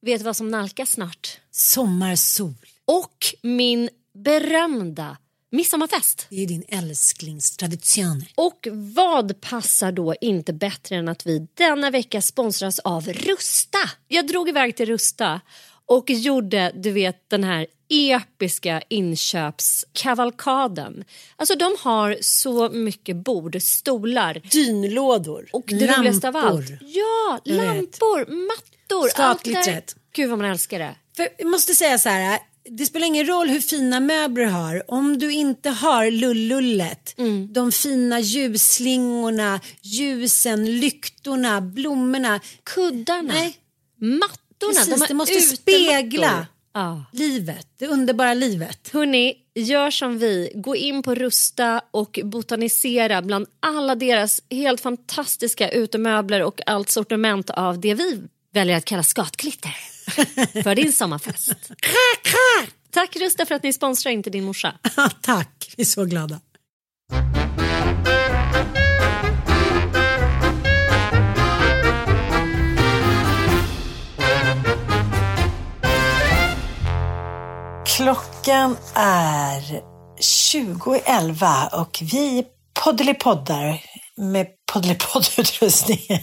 vet du vad som nalkas snart? Sommarsol. Och min berömda midsommarfest. Det är din älsklingstradition. Och vad passar då inte bättre än att vi denna vecka sponsras av Rusta? Jag drog iväg till Rusta och gjorde, du vet, den här episka inköpskavalkaden. Alltså de har så mycket bord, stolar Dynlådor. och det roligaste av allt. Ja, Jag vet. lampor, mattor. Skatglittret. Gud vad man älskar det. För jag måste säga så här. Det spelar ingen roll hur fina möbler du har. Om du inte har lullullet, Mm. de fina ljusslingorna, ljusen, lyktorna, blommorna. Kuddarna, Nej, mattorna. precis. de det måste utemattor. spegla Ja. livet, det underbara livet. Hörni, gör som vi. Gå in på Rusta och botanisera bland alla deras helt fantastiska utemöbler och allt sortiment av det vi väljer att kalla skatklitter för din sommarfest. Tack Rusta för att ni sponsrar inte din morsa. Tack, vi är så glada. Klockan är 20.11 och vi poddelipoddar med poddelipoddutrustningen.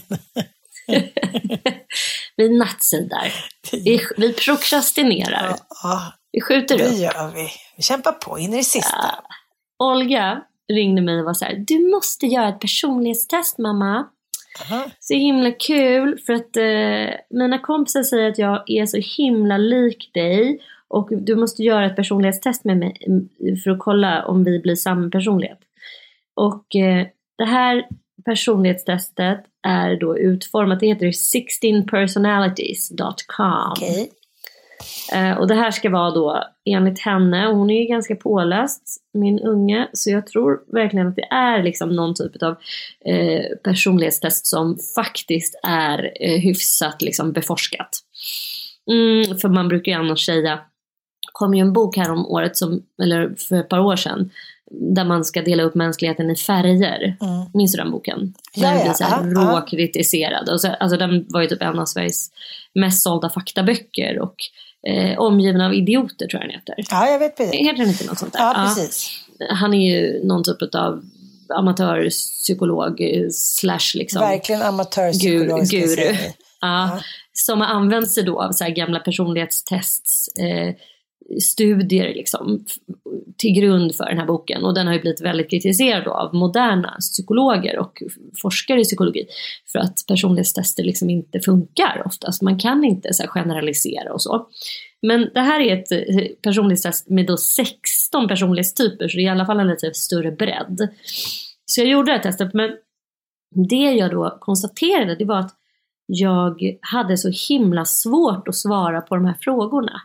Vi nattsidar. Vi, vi prokrastinerar. Ja, Vi skjuter det upp. gör vi. Vi kämpar på in i det sista. Olga ringde mig och var så här, du måste göra ett personlighetstest mamma. Aha. Så himla kul för att eh, mina kompisar säger att jag är så himla lik dig och du måste göra ett personlighetstest med mig mm, för att kolla om vi blir samma personlighet. Och eh, det här personlighetstestet är då utformat, det heter 16personalities.com. Okej. Eh, och det här ska vara då enligt henne, och hon är ju ganska påläst, min unge, så jag tror verkligen att det är liksom någon typ av eh, personlighetstest som faktiskt är eh, hyfsat liksom beforskat. Mm, för man brukar ju annars säga, kom ju en bok här om året, som, eller för ett par år sedan, där man ska dela upp mänskligheten i färger. Mm. Minns du den boken? Ja, den ja, blir så här ja, ja. råkritiserad. Och så, alltså, den var ju typ en av Sveriges mest sålda faktaböcker och eh, omgiven av idioter tror jag den heter. Ja, jag vet precis. Heter den inte något sånt där? Ja, precis. Han är ju någon typ av amatörpsykolog slash liksom Verkligen amatörpsykolog. guru. Ja, Ja. Som har använt sig då av så gamla personlighetstests eh, studier liksom, till grund för den här boken. Och den har ju blivit väldigt kritiserad då av moderna psykologer och forskare i psykologi. För att personlighetstester liksom inte funkar oftast. Man kan inte så här, generalisera och så. Men det här är ett eh, personlighetstest med då 16 personlighetstyper, så det är i alla fall en lite större bredd. Så jag gjorde det här testet, men det jag då konstaterade det var att jag hade så himla svårt att svara på de här frågorna.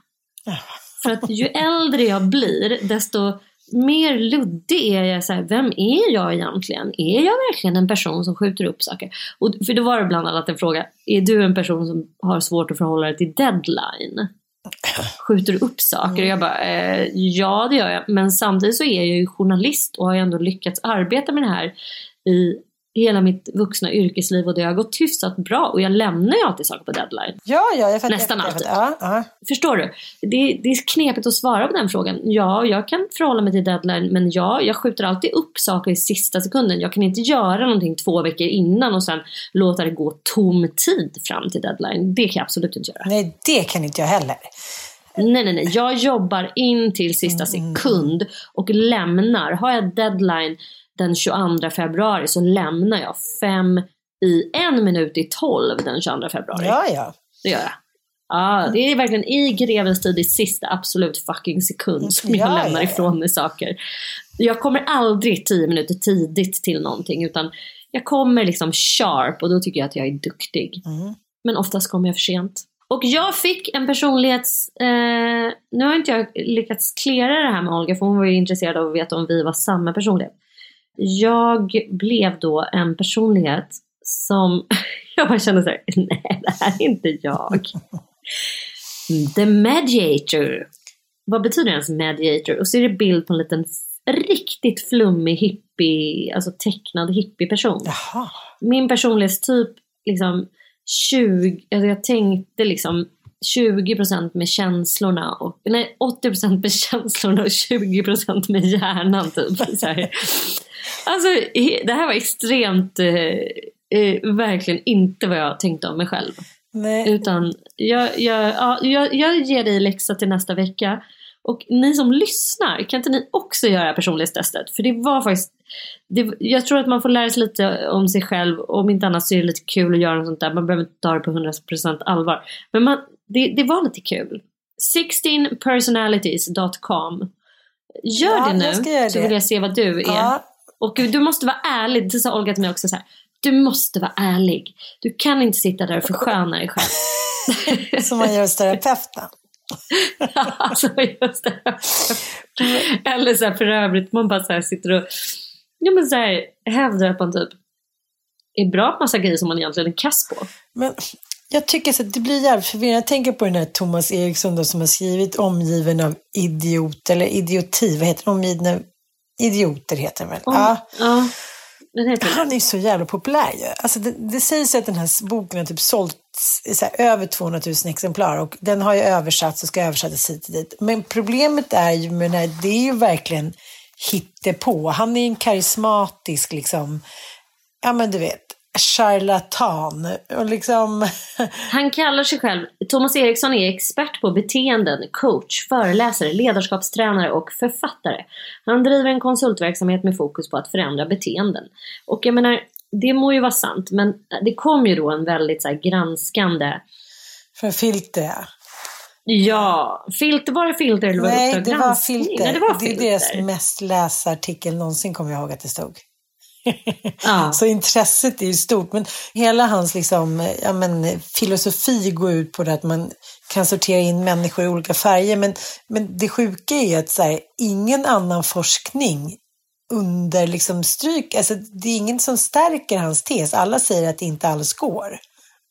Äh, för att ju äldre jag blir, desto mer luddig är jag. Så här, vem är jag egentligen? Är jag verkligen en person som skjuter upp saker? Och, för då var det bland annat en fråga, är du en person som har svårt att förhålla dig till deadline? Skjuter du upp saker? Och jag bara, eh, ja det gör jag. Men samtidigt så är jag ju journalist och har ju ändå lyckats arbeta med det här i hela mitt vuxna yrkesliv och det har gått hyfsat bra och jag lämnar ju alltid saker på deadline. Ja, ja, jag fattar. Nästan jag alltid. Ja, ja. Förstår du? Det, det är knepigt att svara på den frågan. Ja, jag kan förhålla mig till deadline men ja, jag skjuter alltid upp saker i sista sekunden. Jag kan inte göra någonting två veckor innan och sen låta det gå tom tid fram till deadline. Det kan jag absolut inte göra. Nej, det kan inte jag heller. Nej, nej, nej. Jag jobbar in till sista sekund och lämnar. Har jag deadline den 22 februari så lämnar jag fem i en minut i tolv den 22 februari. Ja, ja. Det gör jag. Ja, det är verkligen i grevens tid i sista absolut fucking sekund som jag Ja, lämnar ja, ja. ifrån mig saker. Jag kommer aldrig tio minuter tidigt till någonting utan jag kommer liksom sharp och då tycker jag att jag är duktig. Mm. Men oftast kommer jag för sent. Och jag fick en personlighets... Eh, nu har inte jag lyckats klära det här med Olga för hon var ju intresserad av att veta om vi var samma personlighet. Jag blev då en personlighet som jag bara kände så här, nej det här är inte jag. The Mediator. Vad betyder ens mediator? Och så är det bild på en liten riktigt flummig hippie, alltså tecknad hippieperson. Jaha. Min personlighetstyp, liksom 20, alltså jag tänkte liksom 20% med känslorna och, nej 80% med känslorna och 20% med hjärnan typ. Så här. Alltså det här var extremt, eh, eh, verkligen inte vad jag tänkte om mig själv. Nej. Utan jag, jag, ja, jag, jag ger dig läxa till nästa vecka. Och ni som lyssnar, kan inte ni också göra personlighetstestet? För det var faktiskt, det, jag tror att man får lära sig lite om sig själv. Om inte annat så är det lite kul att göra något sånt där. Man behöver inte ta det på 100% allvar. Men man, det, det var lite kul. 16personalities.com Gör Ja, det nu jag ska göra så det. vill jag se vad du är. Ja. Och du måste vara ärlig. Det sa Olga till mig också så här. Du måste vara ärlig. Du kan inte sitta där och försköna dig själv. Som man gör hos terapeuten. alltså just det. Eller så här för övrigt, man bara så här sitter och ja, men så här, hävdar att man typ är bra på massa grejer som man egentligen är kass på. Men jag tycker så att det blir jävligt förvirrande. Jag tänker på den här Thomas Eriksson då, som har skrivit Omgiven av idiot, eller idioti, vad heter det? Omgiven av idioter heter den väl? Ja. Ja, det. Han är ju så jävla populär ju. Alltså det, det sägs att den här boken har typ i så här, över 200 000 exemplar och den har ju översatts och ska översättas hit och dit. Men problemet är ju med den här, det är ju verkligen hittepå. Han är en karismatisk liksom, ja men du vet, charlatan och liksom Han kallar sig själv, Thomas Eriksson är expert på beteenden, coach, föreläsare, ledarskapstränare och författare. Han driver en konsultverksamhet med fokus på att förändra beteenden. Och jag menar, det må ju vara sant, men det kom ju då en väldigt så här, granskande för filter. ja. Ja, filter, var det filter eller var det Nej, det var filter. Nej, det var det är filter. deras mest lästa artikel någonsin kommer jag ihåg att det stod. Ja. Så intresset är ju stort. Men hela hans liksom, ja, men, filosofi går ut på det att man kan sortera in människor i olika färger. Men, men det sjuka är att så här, ingen annan forskning under liksom stryk, alltså det är ingen som stärker hans tes. Alla säger att det inte alls går.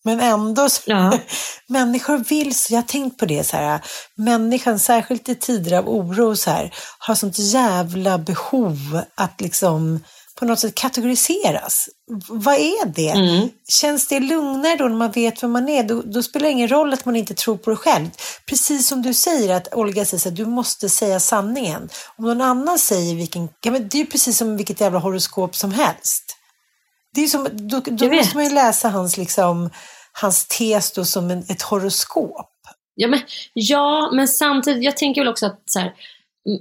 Men ändå, så, Ja. människor vill, så jag har tänkt på det så här, människan, särskilt i tider av oro så här, har sånt jävla behov att liksom på något sätt kategoriseras. Vad är det? Känns det lugnare då när man vet vem man är? Då, då spelar det ingen roll att man inte tror på det själv. Precis som du säger att Olga säger att du måste säga sanningen. Om någon annan säger vilken, ja, men det är ju precis som vilket jävla horoskop som helst. Det är som, då då måste man ju läsa hans, liksom, hans tes då som en, ett horoskop. Ja, men, ja, men samtidigt, jag tänker väl också att så här,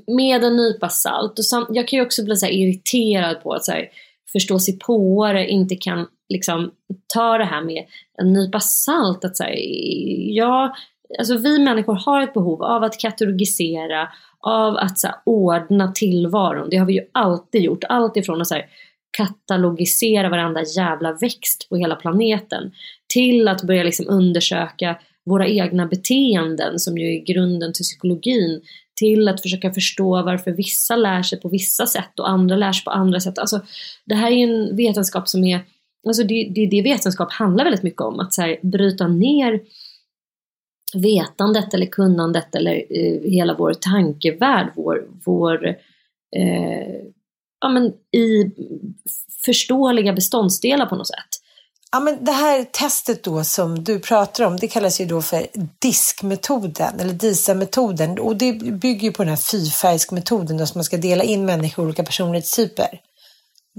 med en nypa salt, och sam, jag kan ju också bli så här, irriterad på att så här, förstå sig på inte kan liksom, ta det här med en nypa salt. Att, så här, ja, alltså, vi människor har ett behov av att kategorisera, av att så här, ordna tillvaron. Det har vi ju alltid gjort. Allt ifrån att så här, katalogisera varenda jävla växt på hela planeten till att börja liksom undersöka våra egna beteenden som ju är grunden till psykologin till att försöka förstå varför vissa lär sig på vissa sätt och andra lär sig på andra sätt. Alltså, det här är ju en vetenskap som är, alltså det, det, det vetenskap handlar väldigt mycket om, att så här, bryta ner vetandet eller kunnandet eller eh, hela vår tankevärld, vår, vår eh, ja, men, i förståeliga beståndsdelar på något sätt. Ja, men det här testet då som du pratar om, det kallas ju då för diskmetoden eller DISA-metoden och det bygger på den här fyrfärgsmetoden då som man ska dela in människor i olika personlighetstyper.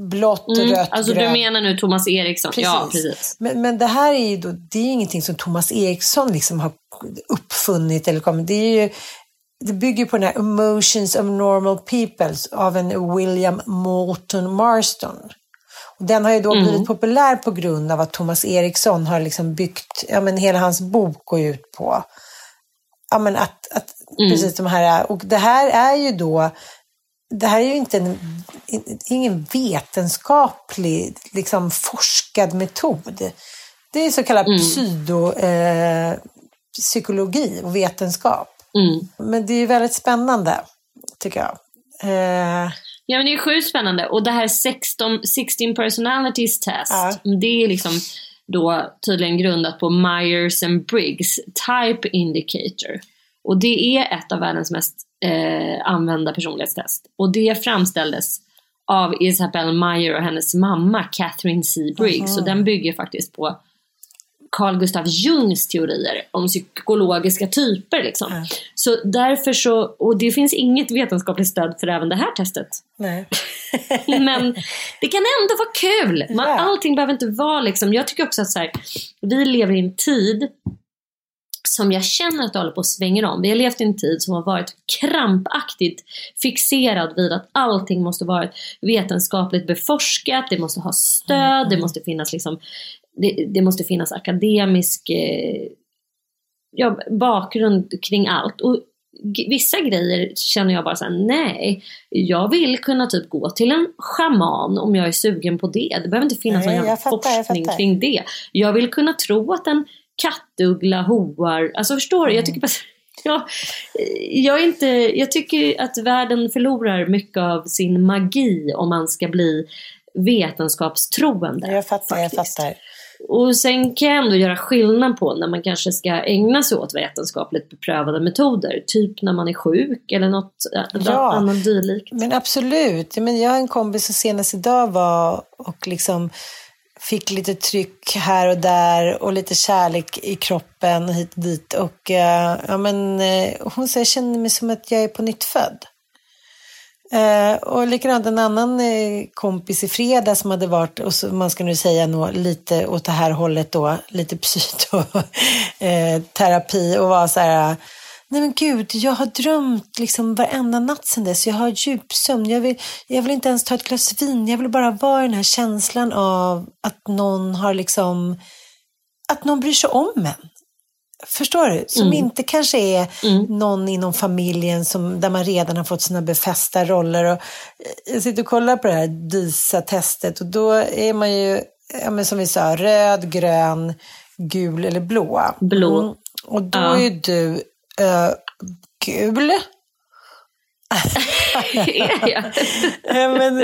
Blått, Mm, rött, alltså grönt. du menar nu Thomas Eriksson? Ja, precis. Men, men det här är ju då, det är ju ingenting som Thomas Eriksson liksom har uppfunnit eller kommit. Det är ju det bygger på den här Emotions of Normal Peoples av en William Moulton Marston. Den har ju då blivit populär på grund av att Thomas Eriksson har liksom byggt, ja men hela hans bok går ut på, ja men att, att precis de här, och det här är ju då, det här är ju inte en, ingen vetenskaplig, liksom forskad metod. Det är så kallad psydo, eh, psykologi och vetenskap. Mm. Men det är ju väldigt spännande, tycker jag. Eh, Ja men det är sjukt spännande. Och det här 16, 16 personalities test, Ja. det är liksom då tydligen grundat på Myers and Briggs Type Indicator. Och det är ett av världens mest eh, använda personlighetstest. Och det framställdes av Isabel Meyer och hennes mamma Catherine C. Briggs. Och den bygger faktiskt på Carl Gustav Jungs teorier om psykologiska typer. Liksom. Så därför så, och det finns inget vetenskapligt stöd för även det här testet. nej. Men det kan ändå vara kul. Man, Ja. Allting behöver inte vara liksom, jag tycker också att så här, vi lever i en tid som jag känner att det håller på att svänga om. Vi har levt i en tid som har varit krampaktigt fixerad vid att allting måste vara vetenskapligt beforskat, det måste ha stöd, det måste finnas liksom det, det måste finnas akademisk eh, ja, bakgrund kring allt. Och vissa grejer känner jag bara så här: nej, jag vill kunna typ gå till en schaman om jag är sugen på det. Det behöver inte finnas Nej, någon jag jag forskning fattar. kring det. Jag vill kunna tro att en kattuggla hoar, alltså förstår du? Jag tycker bara Ja, jag, är inte, jag tycker att världen förlorar mycket av sin magi om man ska bli vetenskapstroende. Jag fattar, jag faktiskt. fattar. Och sen kan jag ändå göra skillnad på när man kanske ska ägna sig åt vetenskapligt beprövade metoder. Typ när man är sjuk eller något äh, Ja. annat dylikt. Men absolut. Men jag har en kompis som senast idag var och liksom fick lite tryck här och där och lite kärlek i kroppen hit och dit. Och eh, ja, men, eh, hon säger, jag känner mig som att jag är på nytt född. Eh, och likadant en annan eh, kompis i fredag som hade varit, och så, man ska nu säga nå, lite åt det här hållet då, lite psykoterapi eh, och var så här, nej men gud, jag har drömt liksom varenda natt sedan dess, jag har djupsömn, jag vill, jag vill inte ens ta ett glas vin, jag vill bara vara i den här känslan av att någon har liksom, att någon bryr sig om en. Förstår du? Som inte kanske är någon inom familjen som, där man redan har fått sina befästa roller. Och jag sitter och kollar på det här DISA-testet och då är man ju, ja, som vi sa, röd, grön, gul eller blå. Blå. Mm. Och då Ja. är ju du eh, gul. Men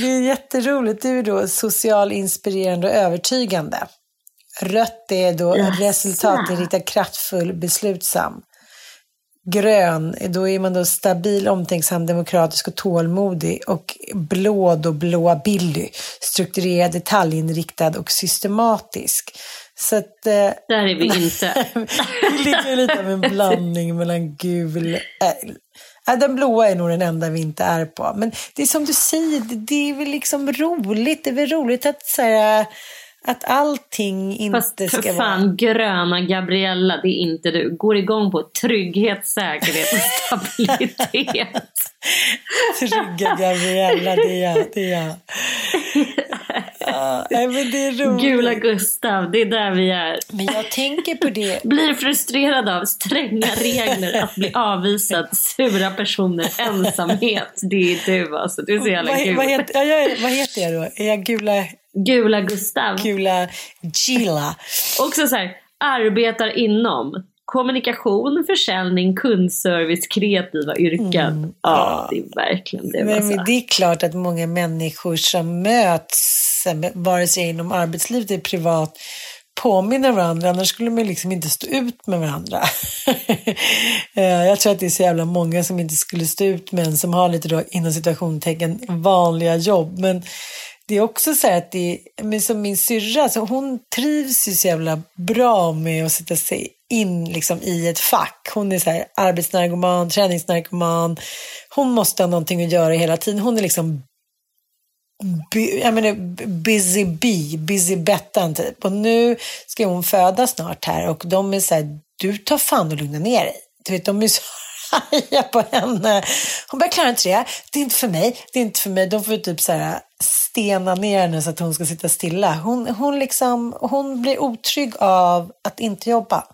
det är jätteroligt. Du är då social, inspirerande och övertygande. Rött är då Jaså. resultatinriktad, kraftfull, beslutsam. Grön, då är man då stabil, omtänksam, demokratisk och tålmodig. Och blå då, blåa Billy, strukturerad, detaljinriktad och systematisk. Så att, eh, Där är vi inte. det ligger lite av en blandning mellan gul... Äh, ja, den blåa är nog den enda vi inte är på. Men det är som du säger, det, det är väl liksom roligt. Det är väl roligt att, så här, att allting inte Fast för ska fan, vara... gröna Gabriella, det är inte du. Går igång på trygghet, säkerhet och stabilitet. Trygga Gabriella, det är jag. Det är jag. Ja, men det är roligt. Gula Gustav, det är där vi är. Men jag tänker på det. Blir frustrerad av stränga regler, att bli avvisad, sura personer, ensamhet. Det är du alltså. Du är så jävla Vad, kul. vad, heter, vad heter jag då? Är jag gula, Gula Gustav. gula Gilla? Också så här, arbetar inom kommunikation, försäljning, kundservice, kreativa yrken. Ja, det är verkligen det. Men, alltså. men det är klart att många människor som möts, vare sig inom arbetslivet eller privat, påminner varandra, annars skulle man liksom inte stå ut med varandra. Eh, jag tror att det är så jävla många som inte skulle stå ut med en som har lite då inom situationstecken vanliga jobb. Men det är också så här att det men som min syrra, så hon trivs ju så jävla bra med att sätta sig in liksom i ett fack. Hon är så här arbetsnarkoman, träningsnarkoman. Hon måste ha någonting att göra hela tiden. Hon är liksom jag menar, busy bee, busy Bettan typ. Och nu ska hon föda snart här och de är så här, du tar fan och lugna ner dig. Du vet, de är så arga på henne. Hon bara, klarar inte det. Det är inte för mig. Det är inte för mig. De får typ så här stena ner henne så att hon ska sitta stilla. Hon, hon, liksom, hon blir otrygg av att inte jobba.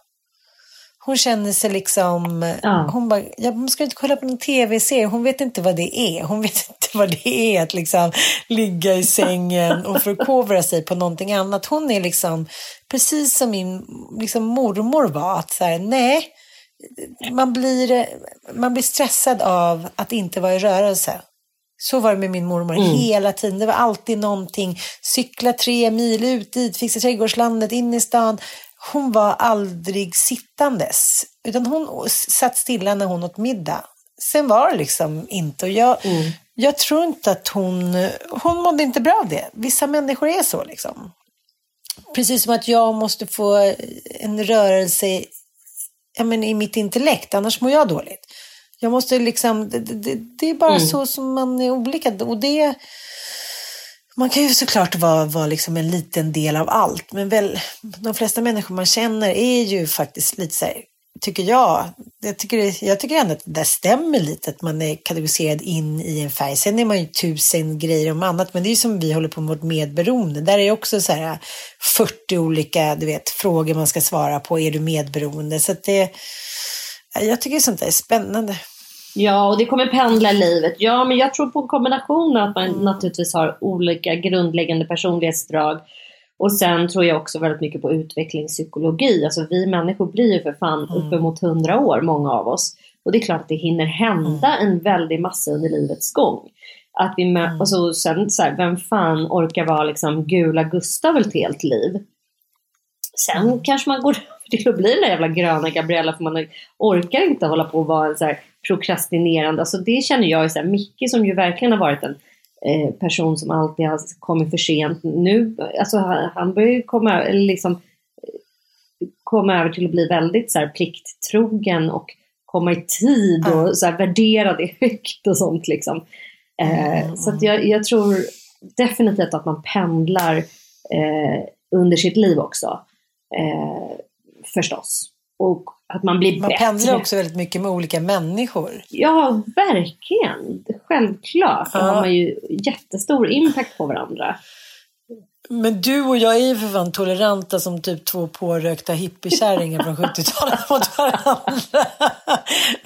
Hon känner sig liksom, ja. hon bara, jag ska inte kolla på någon tv-serie, hon vet inte vad det är. Hon vet inte vad det är att liksom ligga i sängen och förkovra sig på någonting annat. Hon är liksom, precis som min liksom, mormor var, att så här, nej, man blir, man blir stressad av att inte vara i rörelse. Så var det med min mormor mm. hela tiden. Det var alltid någonting. Cykla tre mil ut dit, fixa trädgårdslandet, in i stan hon var aldrig sittandes, utan hon satt stilla när hon åt middag. Sen var det liksom inte. Och jag, mm. jag tror inte att hon, hon mådde inte bra av det. Vissa människor är så liksom. Precis som att jag måste få en rörelse ja, men, i mitt intellekt, annars mår jag dåligt. Jag måste liksom, det, det, det är bara mm. så som man är olika. Och det, man kan ju såklart vara, vara liksom en liten del av allt, men väl, de flesta människor man känner är ju faktiskt lite så här, tycker jag. Jag tycker, jag tycker ändå att det stämmer lite, att man är kategoriserad in i en färg. Sen är man ju tusen grejer om annat, men det är ju som vi håller på med vårt medberoende. Där är också så här 40 olika du vet, frågor man ska svara på. Är du medberoende? Så att det, jag tycker sånt där är spännande. Ja, och det kommer pendla i livet. Ja, men jag tror på en kombination att man naturligtvis har olika grundläggande personlighetsdrag. Och sen tror jag också väldigt mycket på utvecklingspsykologi. Alltså vi människor blir ju för fan mm. uppemot hundra år, många av oss. Och det är klart att det hinner hända mm. en väldig massa under livets gång. Att vi med, mm. och så, sen så här, vem fan orkar vara liksom gula Gustav ett helt liv? Sen mm. kanske man går till att bli den där jävla gröna Gabriella för man orkar inte hålla på och vara en så här prokrastinerande. Alltså det känner jag, så här, Micke som ju verkligen har varit en eh, person som alltid har kommit för sent. Nu, alltså han, han börjar ju komma, liksom, komma över till att bli väldigt så här, plikttrogen och komma i tid och mm. så här, värdera det högt och sånt liksom. Eh, mm. Så jag, jag, tror definitivt att man pendlar eh, under sitt liv också. Eh, förstås. Och att man blir man bättre. Man pendlar också väldigt mycket med olika människor. Ja, verkligen. Självklart. Ja. Då har man ju jättestor impact på varandra. Men du och jag är ju för fan toleranta som typ två pårökta hippiekärringar från 70-talet mot varandra.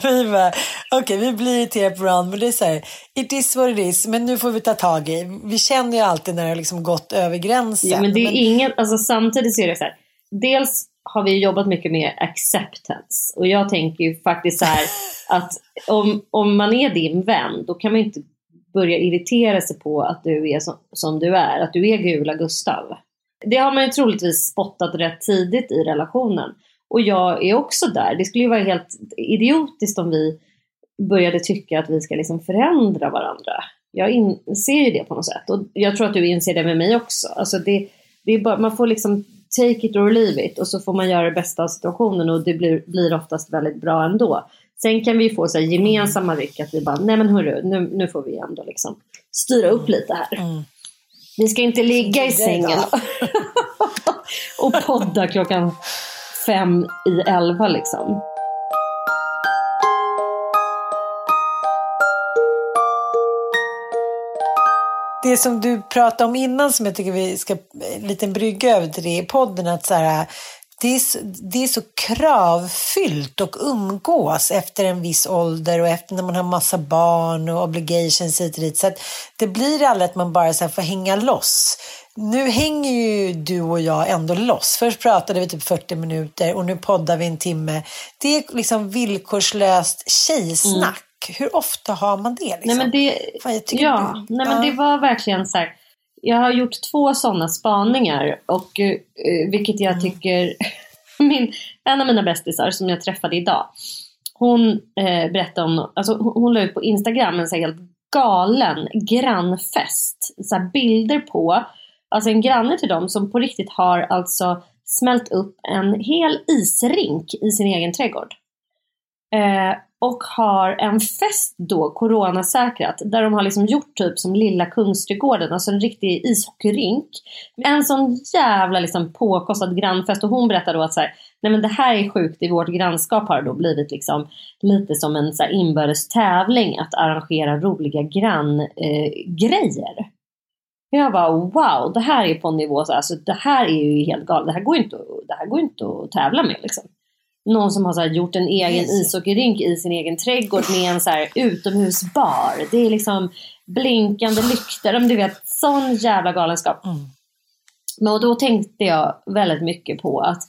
vi bara, okej okay, vi blir irriterade på varandra men det är så här, it is what it is, men nu får vi ta tag i. Vi känner ju alltid när det har liksom gått över gränsen. Ja, men det är men... ingen, alltså samtidigt så är det så här, dels har vi jobbat mycket med acceptance. Och jag tänker ju faktiskt så här att om, om man är din vän, då kan man inte börja irritera sig på att du är som, som du är, att du är gula Gustav. Det har man ju troligtvis spottat rätt tidigt i relationen. Och jag är också där. Det skulle ju vara helt idiotiskt om vi började tycka att vi ska liksom förändra varandra. Jag inser ju det på något sätt. Och jag tror att du inser det med mig också. Alltså det, det bara, man får liksom take it or leave it och så får man göra det bästa av situationen och det blir, blir oftast väldigt bra ändå. Sen kan vi få så här gemensamma ryck att vi bara, nej men hörru, nu, nu får vi ändå liksom styra upp lite här. Mm. Vi ska inte ligga i sängen och podda klockan fem i elva liksom. Det som du pratade om innan som jag tycker vi ska lite brygga över till det i podden att så här, det, är så, det är så kravfyllt att umgås efter en viss ålder och efter när man har massa barn och obligations hit och dit. Så att det blir aldrig att man bara så får hänga loss. Nu hänger ju du och jag ändå loss. Först pratade vi typ 40 minuter och nu poddar vi en timme. Det är liksom villkorslöst tjejsnack. Mm hur ofta har man det? Liksom? Nej, men det, Fan, ja, nej, men det var verkligen så här, jag har gjort två sådana spaningar och eh, vilket jag tycker, min, en av mina bästisar som jag träffade idag, hon eh, berättade om, alltså hon, hon la ut på Instagram en så här helt galen grannfest. Så här bilder på, alltså en granne till dem som på riktigt har alltså smält upp en hel isrink i sin egen trädgård. Eh, och har en fest då, coronasäkrat, där de har liksom gjort typ som lilla Kungsträdgården, alltså en riktig ishockeyrink. En sån jävla liksom påkostad grannfest och hon berättar då att så här, nej men det här är sjukt, i vårt grannskap har det då blivit liksom lite som en så här inbördes tävling att arrangera roliga granngrejer. Eh, jag bara wow, det här är på en nivå så alltså, det här är ju helt galet, det här går inte, det här går inte att tävla med liksom någon som har så gjort en egen yes. ishockeyrink i sin egen trädgård med en så här utomhusbar. Det är liksom blinkande lyktor. Du vet, sån jävla galenskap. Mm. Men då tänkte jag väldigt mycket på att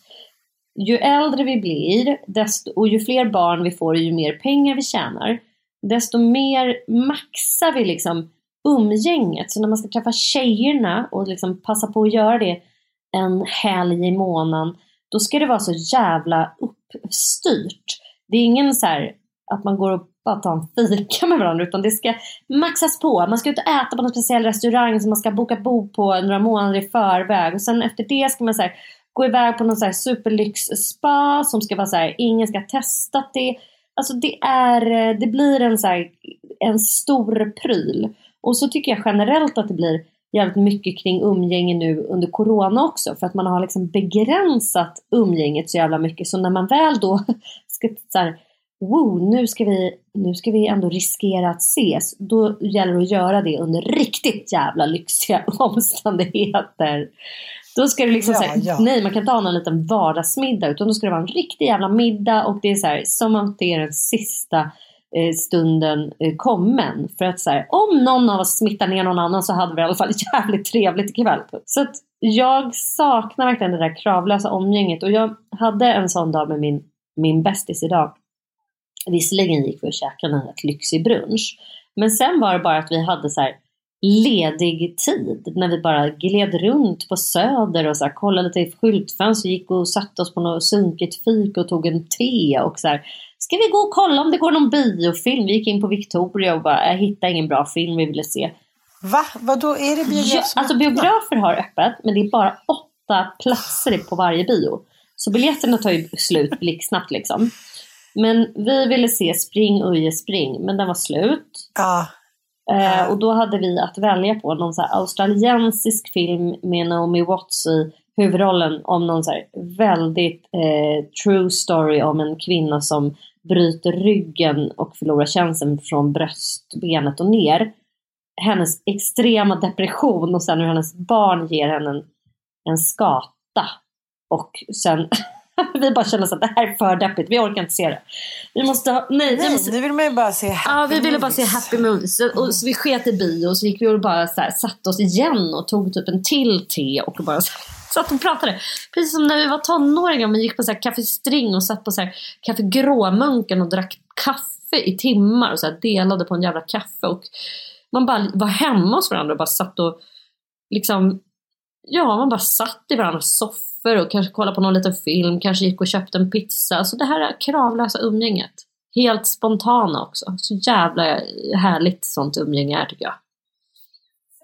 ju äldre vi blir desto, och ju fler barn vi får och ju mer pengar vi tjänar, desto mer maxar vi liksom umgänget. Så när man ska träffa tjejerna och liksom passa på att göra det en helg i månaden, då ska det vara så jävla uppstyrt. Det är ingen så här att man går och bara tar en fika med varandra utan det ska maxas på. Man ska ut och äta på någon speciell restaurang som man ska boka bo på några månader i förväg och sen efter det ska man så här, gå iväg på någon så här superlyx-spa som ska vara så här, ingen ska ha testat det. Alltså det är, eh, det blir en så här, en stor pryl. Och så tycker jag generellt att det blir jävligt mycket kring umgänge nu under corona också för att man har liksom begränsat umgänget så jävla mycket så när man väl då ska så här, wow, nu ska, vi, nu ska vi ändå riskera att ses. Då gäller det att göra det under riktigt jävla lyxiga omständigheter. Då ska det liksom ja, säga, ja. nej man kan inte ha någon liten vardagsmiddag utan då ska det vara en riktig jävla middag och det är så här, som att det är den sista Eh, stunden eh, kommen. För att så här, om någon av oss smittar ner någon annan så hade vi i alla fall jävligt trevligt ikväll. Så att jag saknar verkligen det där kravlösa omgänget och jag hade en sån dag med min, min bästis idag. Visserligen gick vi och käkade en rätt lyxig brunch. Men sen var det bara att vi hade så här ledig tid när vi bara gled runt på Söder och så här, kollade till skyltfönster, gick och satte oss på något sunkigt fik och tog en te och så här, Ska vi gå och kolla om det går någon biofilm? Vi gick in på Victoria och bara, jag hittade ingen bra film vi ville se. Va? Vadå, är det biografer ja, Alltså biografer har öppet, men det är bara åtta platser på varje bio. Så biljetterna tar ju slut blixtsnabbt liksom. Men vi ville se Spring Uje Spring, men den var slut. Ja. Eh, och då hade vi att välja på någon så australiensisk film med Naomi Watts i huvudrollen om någon så väldigt eh, true story om en kvinna som bryter ryggen och förlorar känseln från bröstbenet och ner. Hennes extrema depression och sen hur hennes barn ger henne en, en skata. Och sen vi bara kände att det här är för deppigt, vi orkar inte se det. Vi måste ha, nej, nej måste, nu vill man ju bara se happy Ja, vi ville bara se happy movies. Så, och, så vi sket i bio och så gick vi och bara så här, satte oss igen och tog typ en till te och bara så här, satt och pratade. Precis som när vi var tonåringar och man gick på så här Café String och satt på så här Café Gråmunken och drack kaffe i timmar och så här delade på en jävla kaffe. Och man bara var hemma hos varandra och bara satt och liksom Ja, man bara satt i varandras soffor och kanske kollade på någon liten film, kanske gick och köpte en pizza. Så det här kravlösa umgänget. Helt spontana också. Så jävla härligt sånt umgänge är tycker jag.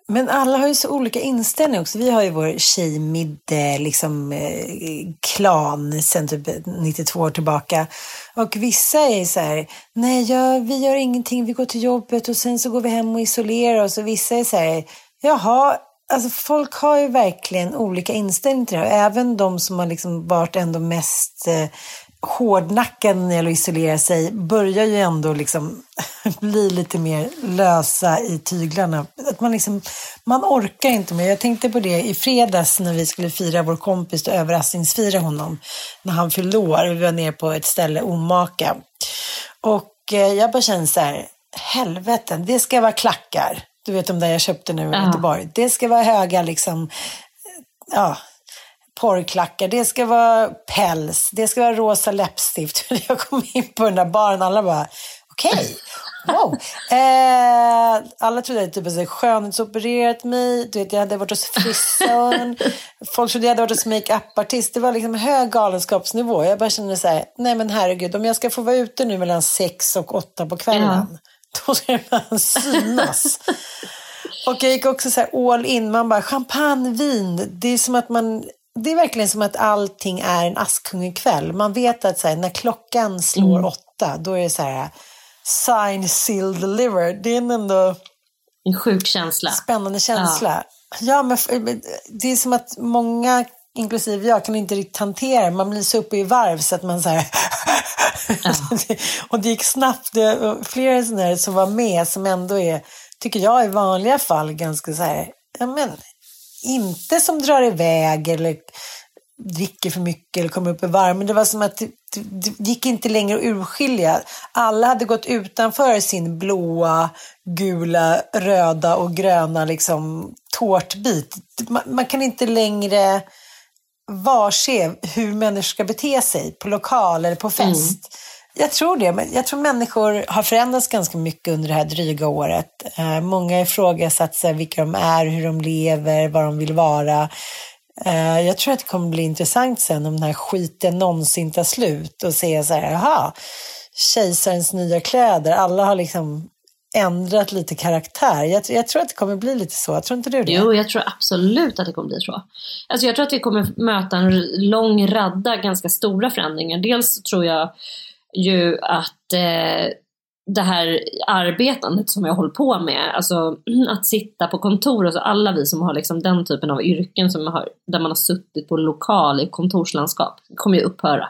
Men alla har ju så olika inställning också. Vi har ju vår tjejmidde, liksom eh, klan sen typ 92 år tillbaka. Och vissa är så här, nej ja, vi gör ingenting, vi går till jobbet och sen så går vi hem och isolerar oss. Och vissa är så här, jaha, alltså folk har ju verkligen olika inställning till det här. Även de som har liksom varit ändå mest eh, hårdnackade när det gäller att isolera sig börjar ju ändå liksom bli lite mer lösa i tyglarna. Att man, liksom, man orkar inte mer. Jag tänkte på det i fredags när vi skulle fira vår kompis och överraskningsfira honom när han fyllde år. Vi var nere på ett ställe, Omaka. Och eh, jag bara kände så här, helvete, det ska vara klackar. Du vet de där jag köpte nu i Göteborg. Det ska vara höga liksom, ja, porrklackar, det ska vara päls, det ska vara rosa läppstift. Jag kom in på den där baren alla bara, okej. Okay. Wow. Eh, alla trodde jag typ hade skönhetsopererat mig. Du vet, jag hade varit hos frisören. Folk trodde jag hade varit hos makeup-artist. Det var liksom hög galenskapsnivå. Jag bara kände så här, nej men herregud, om jag ska få vara ute nu mellan sex och åtta på kvällen, ja. då ska bara synas. och jag gick också så här all in. Man bara, champagne, vin. Det är som att man det är verkligen som att allting är en Askungen-kväll. Man vet att så här, när klockan slår mm. åtta, då är det så här sign, seal, deliver. Det är ändå... En sjuk känsla. Spännande känsla. Ja, ja men det är som att många, inklusive jag, kan inte riktigt hantera Man blir så uppe i varv så att man så här... Ja. och det gick snabbt. Det flera sådana som var med som ändå är, tycker jag i vanliga fall, ganska så här, ja men inte som drar iväg eller dricker för mycket eller kommer upp i varmen. Det var som att det, det, det gick inte längre att urskilja. Alla hade gått utanför sin blåa, gula, röda och gröna liksom, tårtbit. Man, man kan inte längre varse hur människor ska bete sig på lokal eller på fest. Mm. Jag tror det. Men jag tror människor har förändrats ganska mycket under det här dryga året. Eh, många ifrågasätter vilka de är, hur de lever, vad de vill vara. Eh, jag tror att det kommer bli intressant sen om den här skiten någonsin tar slut och se så här, jaha, kejsarens nya kläder. Alla har liksom ändrat lite karaktär. Jag, jag, tror att det kommer bli lite så. Tror inte du det? Jo, jag tror absolut att det kommer bli så. Alltså jag tror att vi kommer möta en lång radda ganska stora förändringar. Dels tror jag ju att eh, det här arbetandet som jag håller på med, alltså att sitta på kontor, alltså alla vi som har liksom den typen av yrken som har, där man har suttit på lokal i kontorslandskap, kommer ju upphöra.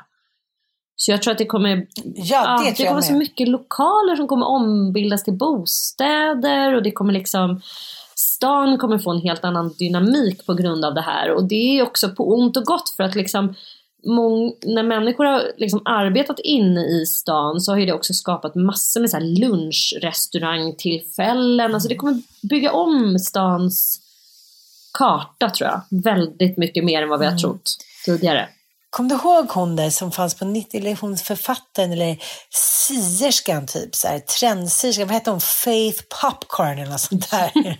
Så jag tror att det kommer, ja, det, ja, det kommer så mycket lokaler som kommer ombildas till bostäder och det kommer liksom Stan kommer få en helt annan dynamik på grund av det här och det är också på ont och gott för att liksom när människor har liksom arbetat inne i stan så har ju det också skapat massor med så lunchrestaurangtillfällen. Alltså det kommer bygga om stans karta tror jag. Väldigt mycket mer än vad vi har mm. trott tidigare. Kommer du ihåg hon där som fanns på 90, eller hon författaren eller sierskan typ, så här, trendsierskan, vad hette hon, Faith Popcorn eller något sånt där.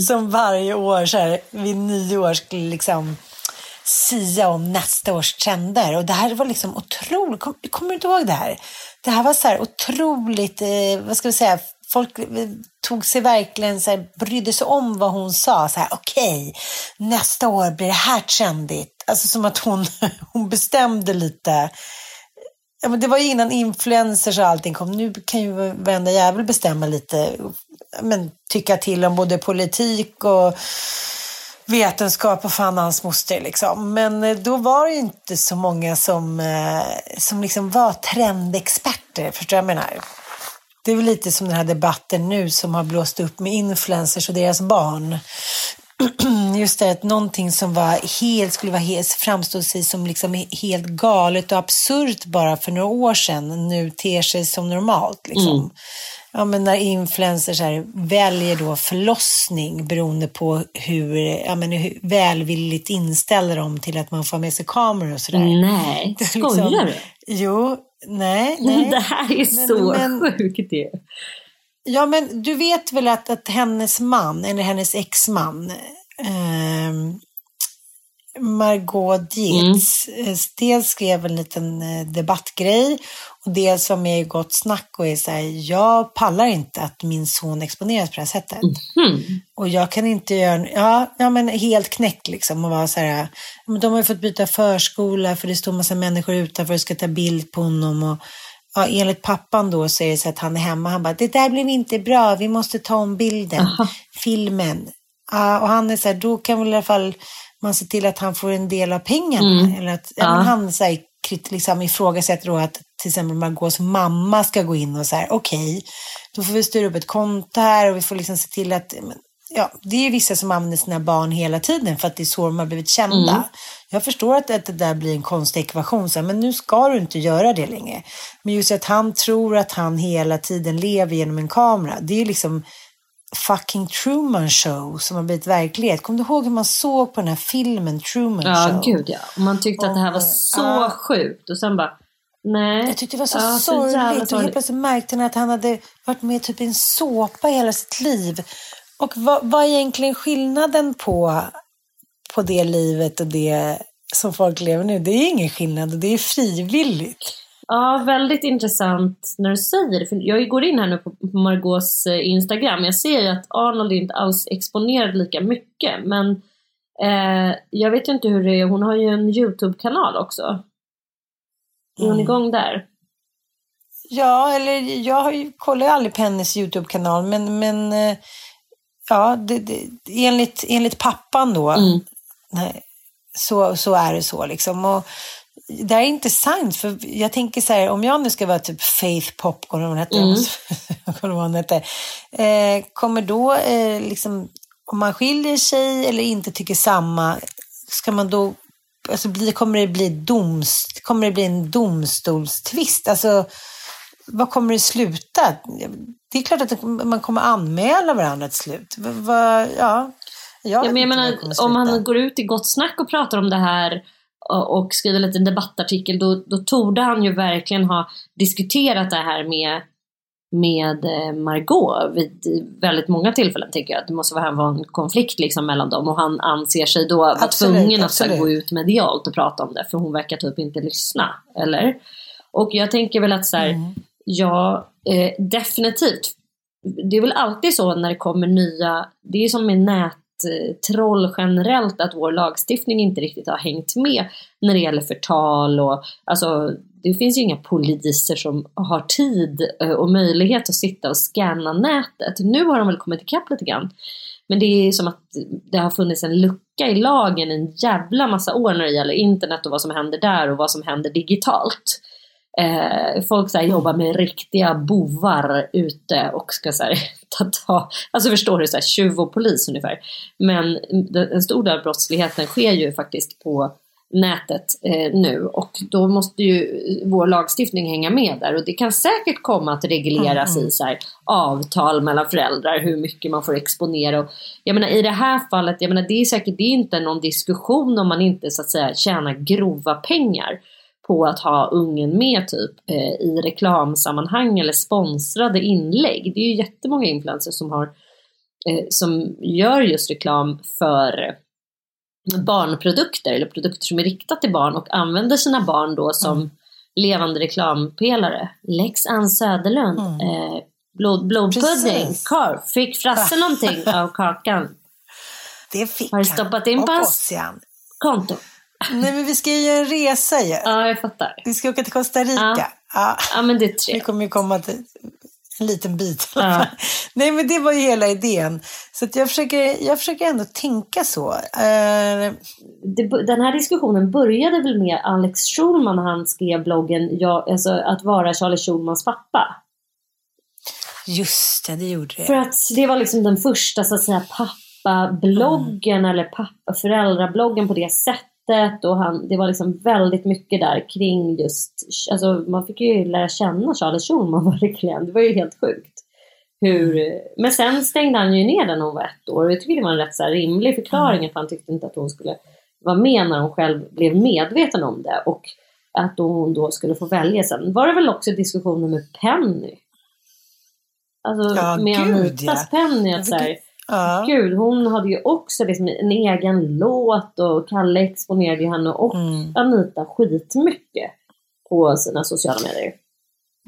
som varje år så här, vid nio år skulle liksom sia om nästa års trender. Och det här var liksom otroligt, kom, kommer du inte ihåg det här? Det här var så här otroligt, eh, vad ska vi säga, folk tog sig verkligen så här, brydde sig om vad hon sa. Så här, okej, okay, nästa år blir det här trendigt. Alltså som att hon, hon bestämde lite. Ja, men det var ju innan influencers och allting kom. Nu kan ju varenda jävel bestämma lite, men tycka till om både politik och vetenskap och fan hans moster liksom. Men eh, då var det ju inte så många som, eh, som liksom var trendexperter, förstår jag menar? Det är väl lite som den här debatten nu som har blåst upp med influencers och deras barn. Just det, att någonting som var helt, skulle vara helt, framstå sig som liksom helt galet och absurt bara för några år sedan nu ter sig som normalt. Liksom. Mm ja, men när influencers här väljer då förlossning beroende på hur, ja, men hur välvilligt inställda de till att man får med sig kameror och sådär. Nej, skojar liksom, du? Jo, nej, nej. Det här är men, så men, sjukt det. Ja, men du vet väl att, att hennes man, eller hennes exman, eh, Margot Dietz, mm. dels skrev en liten eh, debattgrej var med i Gott Snack och är så här, jag pallar inte att min son exponeras på det här sättet. Mm. Och jag kan inte göra, ja, ja men helt knäckt liksom och vara så här, men de har ju fått byta förskola för det står massa människor utanför och ska ta bild på honom och ja, enligt pappan då så är det så att han är hemma, han bara, det där blev inte bra, vi måste ta om bilden, Aha. filmen. Ja, och han är så här, då kan väl i alla fall man se till att han får en del av pengarna. Mm. Eller att ja. han så här, liksom ifrågasätter då att till exempel Margaux mamma ska gå in och så här, okej, okay, då får vi styra upp ett konto här och vi får liksom se till att, ja, det är vissa som använder sina barn hela tiden för att det är så de har blivit kända. Mm. Jag förstår att, att det där blir en konstig ekvation, så här, men nu ska du inte göra det längre. Men just att han tror att han hela tiden lever genom en kamera, det är liksom fucking Truman Show som har blivit verklighet. Kommer du ihåg hur man såg på den här filmen Truman ja, Show? Ja, gud ja. Och man tyckte och, att det här var så uh, sjukt och sen bara Nej. Jag tyckte det var så Ja, sorgligt. Och helt plötsligt märkte han att han hade varit med typ i en såpa hela sitt liv. Och vad, vad är egentligen skillnaden på, på det livet och det som folk lever nu? Det är ingen skillnad och det är frivilligt. Ja, väldigt intressant när du säger det. För jag går in här nu på på Margaux eh, Instagram. Jag ser ju att Arnold inte alls exponerad lika mycket. Men eh, jag vet ju inte hur det är. Hon har ju en YouTube-kanal också. Är hon Mm. igång där? Ja, eller jag har ju, kollar ju aldrig på hennes YouTube-kanal, men, men eh, ja, det, det, enligt, enligt pappan då, Mm. nej, så, så är det så liksom. Och det här är intressant, för jag tänker så här, om jag nu ska vara typ Faith Popcorn, eller vad hon hette, Mm. kommer hon hette, eh, kommer då eh, liksom, om man skiljer sig eller inte tycker samma, ska man då Alltså bli, kommer, det bli doms, kommer det bli en domstolstvist? Alltså, vad kommer det sluta? Det är klart att man kommer anmäla varandra till slut. Va, va, ja, jag Ja, men jag menar, kommer om han går ut i Gott Snack och pratar om det här och skriver en liten debattartikel, då, då torde han ju verkligen ha diskuterat det här med, med eh, Margot vid väldigt många tillfällen, tänker jag. Det måste vara en konflikt liksom mellan dem och han anser sig då vara tvungen att absolut. gå ut medialt och prata om det, för hon verkar typ inte lyssna, eller? Och jag tänker väl att så här, Mm. ja, eh, definitivt. Det är väl alltid så när det kommer nya, det är som med Eh, troll generellt, att vår lagstiftning inte riktigt har hängt med när det gäller förtal och alltså det finns ju inga poliser som har tid eh, och möjlighet att sitta och scanna nätet. Nu har de väl kommit ikapp lite grann. Men det är som att det har funnits en lucka i lagen en jävla massa år när det gäller internet och vad som händer där och vad som händer digitalt. Eh, folk så här, jobbar med riktiga bovar ute och ska så här, ta, ta alltså förstår du, så här, tjuv och polis ungefär. Men en stor del av brottsligheten sker ju faktiskt på nätet eh, nu. Och då måste ju vår lagstiftning hänga med där. Och det kan säkert komma att regleras i så här, avtal mellan föräldrar hur mycket man får exponera. Och jag menar i det här fallet, jag menar det är säkert det är inte någon diskussion om man inte så att säga tjänar grova pengar på att ha ungen med typ eh, i reklamsammanhang eller sponsrade inlägg. Det är ju jättemånga influencers som har eh, som gör just reklam för barnprodukter eller produkter som är riktat till barn och använder sina barn då som levande reklampelare. Lex Ann Söderlund, eh, blod, blodpudding, korv. Fick Frasse någonting av kakan? Det fick Har du han. stoppat in på hans-. Konto? Nej, men vi ska ju göra en resa ju. Ja, jag fattar. Vi ska åka till Costa Rica. Ja. Ja. Ja, men det är Vi trevligt. kommer ju komma till en liten bit Ja. Nej, men det var ju hela idén. Så att jag, försöker, jag försöker ändå tänka så. Eh, den här diskussionen började väl med Alex Schulman när han skrev bloggen jag, alltså, Att vara Charlie Schulmans pappa. just det, det gjorde det. För att det var liksom den första så att säga pappabloggen eller pappa föräldrabloggen på det sättet. Och han, det var liksom väldigt mycket där kring just, alltså man fick ju lära känna Charlie Schulman verkligen. Det var ju helt sjukt. Hur, men sen stängde han ju ner den när hon var ett år och jag tycker det var en rätt så här rimlig förklaring att han tyckte inte att hon skulle vara med när hon själv blev medveten om det och att hon då skulle få välja. Sen var det väl också diskussioner med Penny. Alltså Ja, med Anitas ja. Penny att så här, Ja. Gud, hon hade ju också liksom en egen låt och Kalle exponerade ju henne och Mm. Anita skitmycket på sina sociala medier.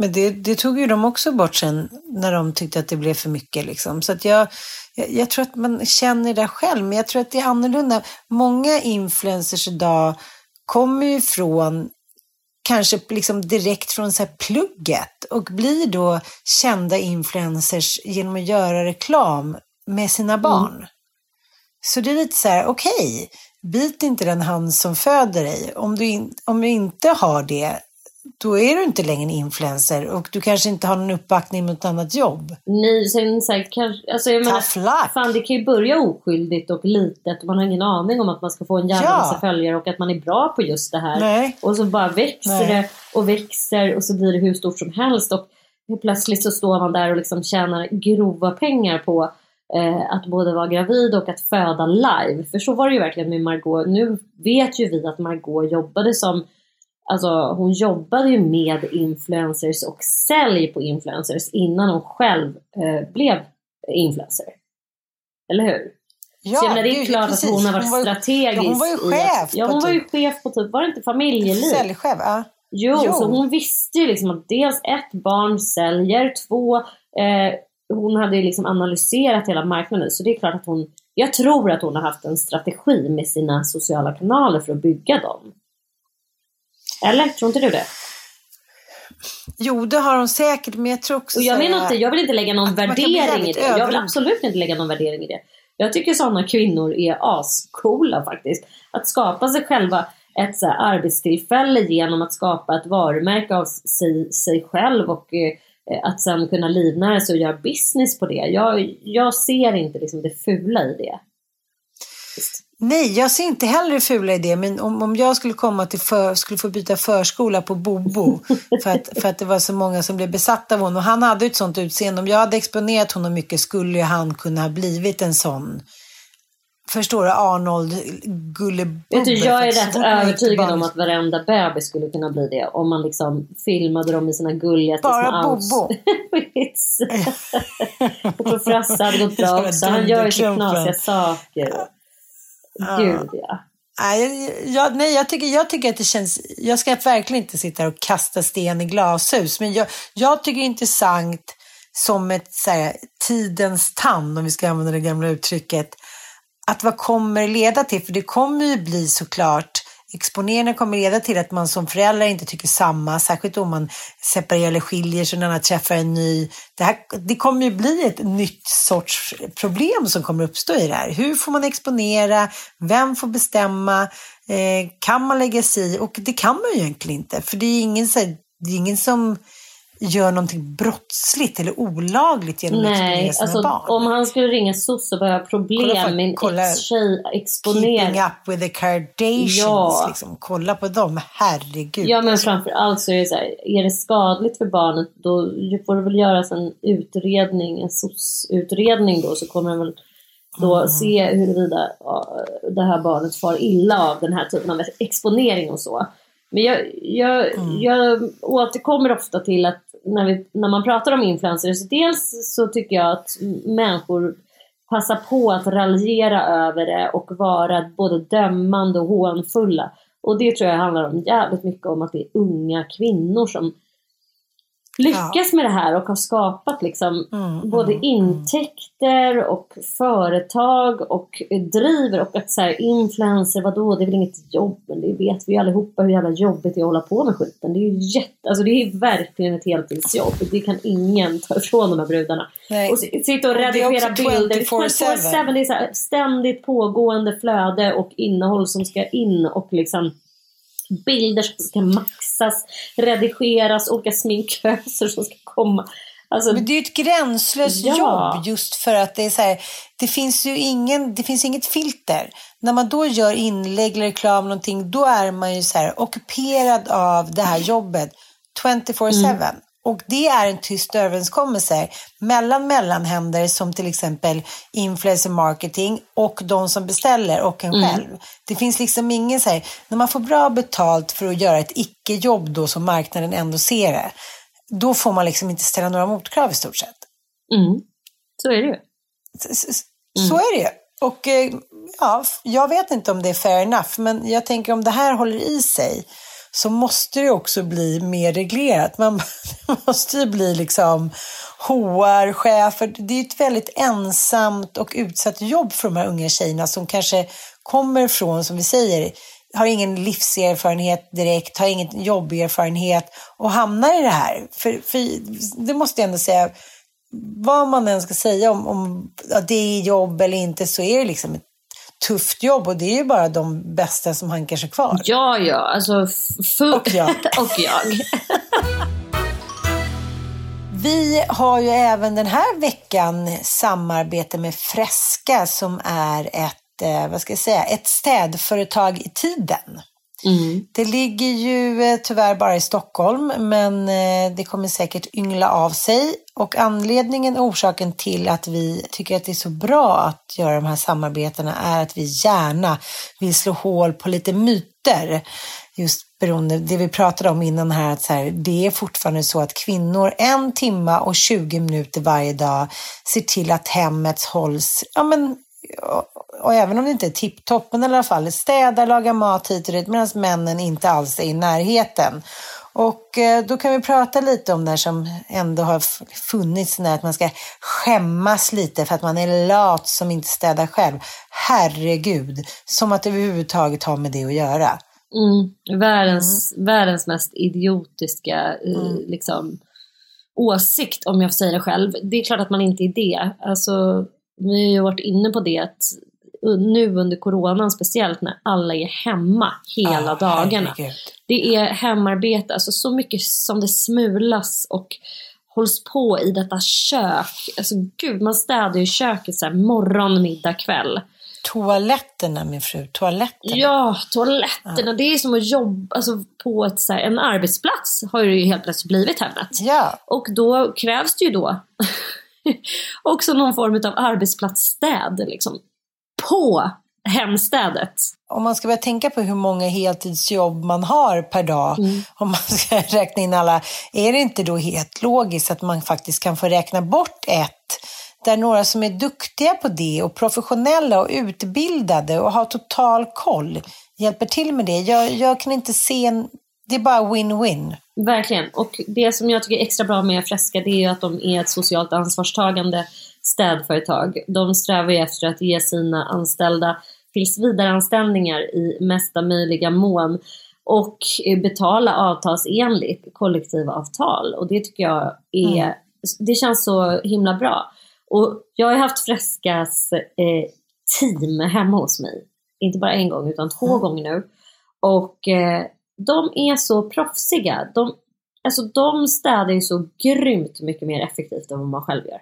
Men det, det tog ju de också bort sen när de tyckte att det blev för mycket. Liksom. Så att jag, jag, jag tror att man känner det själv, men jag tror att det är annorlunda. Många influencers idag kommer ju från kanske liksom direkt från så här plugget och blir då kända influencers genom att göra reklam med sina barn. Så det är lite så här, okej, bit inte den hand som föder dig. Om du, in, om du inte har det, då är du inte längre en influencer och du kanske inte har någon uppbackning mot ett annat jobb. Nej, sen så här, kanske, alltså jag menar, fan det kan ju börja oskyldigt och litet och man har ingen aning om att man ska få en jävla Ja. massa följare och att man är bra på just det här. Nej. Och så bara växer Nej. det och växer och så blir det hur stort som helst och plötsligt så står man där och liksom tjänar grova pengar på eh, att både vara gravid och att föda live. För så var det ju verkligen med Margot. Nu vet ju vi att Margot jobbade som Alltså hon jobbade ju med influencers och sälj på influencers innan hon själv eh, blev influencer. Eller hur? Ja, så jag menar, det är klart precis. att hon har varit Hon var strategisk. ja, hon var ju chef Att, ja, hon var ju typ- chef på typ, var det inte familjeliv? Säljchef, ja. Jo, Jo. så hon visste ju liksom att dels ett barn säljer, två eh, hon hade ju liksom analyserat hela marknaden så det är klart att hon jag tror att hon har haft en strategi med sina sociala kanaler för att bygga dem. Eller? Tror inte du det? Jo, det har hon säkert, men jag tror också Och jag menar inte, jag vill inte lägga någon värdering i det. Jag vill absolut inte lägga någon värdering i det. Jag tycker sådana kvinnor är ascoola faktiskt. Att skapa sig själva ett så arbetstillfälle genom att skapa ett varumärke av sig, sig själv och eh, att sen kunna livnära sig och göra business på det. Jag, jag ser inte liksom det fula i det. Nej, jag ser inte heller det fula i det, men om, om jag skulle komma till för, skulle få byta förskola på Bobo för att, för att det var så många som blev besatta av honom och han hade ett sånt utseende. Om jag hade exponerat honom mycket skulle han kunna ha blivit en sån, förstår du, Arnold Gullebubbe. Jag är rätt övertygad om att varenda bebis skulle kunna bli det. Om man liksom filmade dem i sina gulliga Bara Bobo. Jag tror Frasse hade gått bra också. Han gör ju så dunderklumpen. knasiga saker. Gud ja. Nej, jag, jag, nej jag, tycker, jag tycker att det känns... Jag ska verkligen inte sitta här och kasta sten i glashus. Men jag, jag tycker det är intressant som ett så här, tidens tand, om vi ska använda det gamla uttrycket. Att vad kommer det leda till? För det kommer ju bli såklart Exponeringen kommer leda till att man som förälder inte tycker samma, särskilt om man separerar eller skiljer sig när man träffar en ny. Det, här, det kommer ju bli ett nytt sorts problem som kommer uppstå i det här. Hur får man exponera? Vem får bestämma? Eh, kan man lägga sig i? Och det kan man ju egentligen inte, för det är ingen, så det är ingen som gör någonting brottsligt eller olagligt genom att exponera Nej, sina alltså barn. om han skulle ringa SOS och börja ha Kolla problem för- kolla- ex-tjej Keeping exponera. up with the Kardashians. Ja. Liksom. Kolla på dem, herregud. Ja men framför allt så är det så här, är det skadligt för barnet då får det väl göras en utredning, en SOS-utredning då så kommer den väl då Mm. se huruvida det här barnet far illa av den här typen av exponering och så. Men jag, jag, Mm. jag återkommer ofta till att när, vi, när man pratar om influencers, dels så tycker jag att människor passar på att raljera över det och vara både dömande och hånfulla. Och det tror jag handlar om jävligt mycket om att det är unga kvinnor som lyckas med det här och har skapat liksom Mm, både intäkter och företag och driver och att så här, influencer, vadå, det är väl inget jobb, men det vet vi ju allihopa hur jävla jobbigt det är att hålla på med skiten. Det är ju jätte, alltså det är verkligen ett heltidsjobb. Det kan ingen ta ifrån de här brudarna. Nej. Och sitta och redigera bilder. 24/7. Det är så här ständigt pågående flöde och innehåll som ska in och liksom bilder som ska maxas, redigeras, olika sminköser som ska komma. Alltså, Men det är ju ett gränslöst Ja. jobb just för att det är så här, det finns ju ingen, det finns inget filter. När man då gör inlägg eller reklam någonting, då är man ju så här ockuperad av det här jobbet 24-7. Och det är en tyst överenskommelse mellan mellanhänder som till exempel influencer marketing och de som beställer och en själv. Det finns liksom ingen så här, när man får bra betalt för att göra ett icke-jobb då som marknaden ändå ser det, då får man liksom inte ställa några motkrav i stort sett. mm, så är det ju. S- s- Så är det ju. Och eh, ja, jag vet inte om det är fair enough, men jag tänker om det här håller i sig så måste det också bli mer reglerat. Man måste ju bli liksom HR-chefer. Det är ju ett väldigt ensamt och utsatt jobb för de här unga tjejerna som kanske kommer från, som vi säger, har ingen livserfarenhet direkt, har ingen jobberfarenhet och hamnar i det här. För, för det måste jag ändå säga, vad man än ska säga om, om att det är jobb eller inte så är det liksom ett tufft jobb och det är ju bara de bästa som hankar sig kvar. Ja, ja, alltså full... Och jag. och jag. Vi har ju även den här veckan samarbete med Fresca som är ett, eh, vad ska jag säga, ett städföretag i tiden. Mm. Det ligger ju eh, tyvärr bara i Stockholm, men eh, det kommer säkert yngla av sig. Och anledningen och orsaken till att vi tycker att det är så bra att göra de här samarbetena är att vi gärna vill slå hål på lite myter just beroende, det vi pratade om innan här, att så här, det är fortfarande så att kvinnor en timma och 20 minuter varje dag ser till att hemmet hålls, ja men, och, även om det inte är tipptopp, men i alla fall städa, laga mat hit och dit, medan männen inte alls är i närheten. Och eh, då kan vi prata lite om det här som ändå har funnits, när att man ska skämmas lite för att man är lat som inte städar själv. Herregud, som att det överhuvudtaget har med det att göra. Mm. Världens, mm. världens mest idiotiska eh, mm. liksom, åsikt, om jag får säga det själv. Det är klart att man inte är det. Alltså, vi har ju varit inne på det, att nu under coronan speciellt när alla är hemma hela oh, dagarna. Herregud. Det är hemarbete, alltså så mycket som det smulas och hålls på i detta kök. Alltså gud, man städar ju köket så här morgon, middag, kväll. Toaletterna min fru, toaletterna. Ja, toaletterna. Ja. Det är som att jobba alltså, på ett, så här, en arbetsplats har ju helt plötsligt blivit hemmet. Ja. Och då krävs det ju då också någon form av arbetsplatsstäd. Liksom på hemstädet. Om man ska börja tänka på hur många heltidsjobb man har per dag, mm. om man ska räkna in alla, är det inte då helt logiskt att man faktiskt kan få räkna bort ett där några som är duktiga på det och professionella och utbildade och har total koll hjälper till med det. Jag, jag kan inte se en, det är bara win-win. Verkligen, och det som jag tycker är extra bra med Fresca det är ju att de är ett socialt ansvarstagande städföretag. De strävar ju efter att ge sina anställda tillsvidareanställningar i mesta möjliga mån och betala avtalsenligt kollektivavtal. Och det tycker jag är, mm. det känns så himla bra. Och jag har haft Freskas eh, team hemma hos mig. Inte bara en gång utan två mm. gånger nu. Och eh, de är så proffsiga. De, alltså, de städar ju så grymt mycket mer effektivt än vad man själv gör.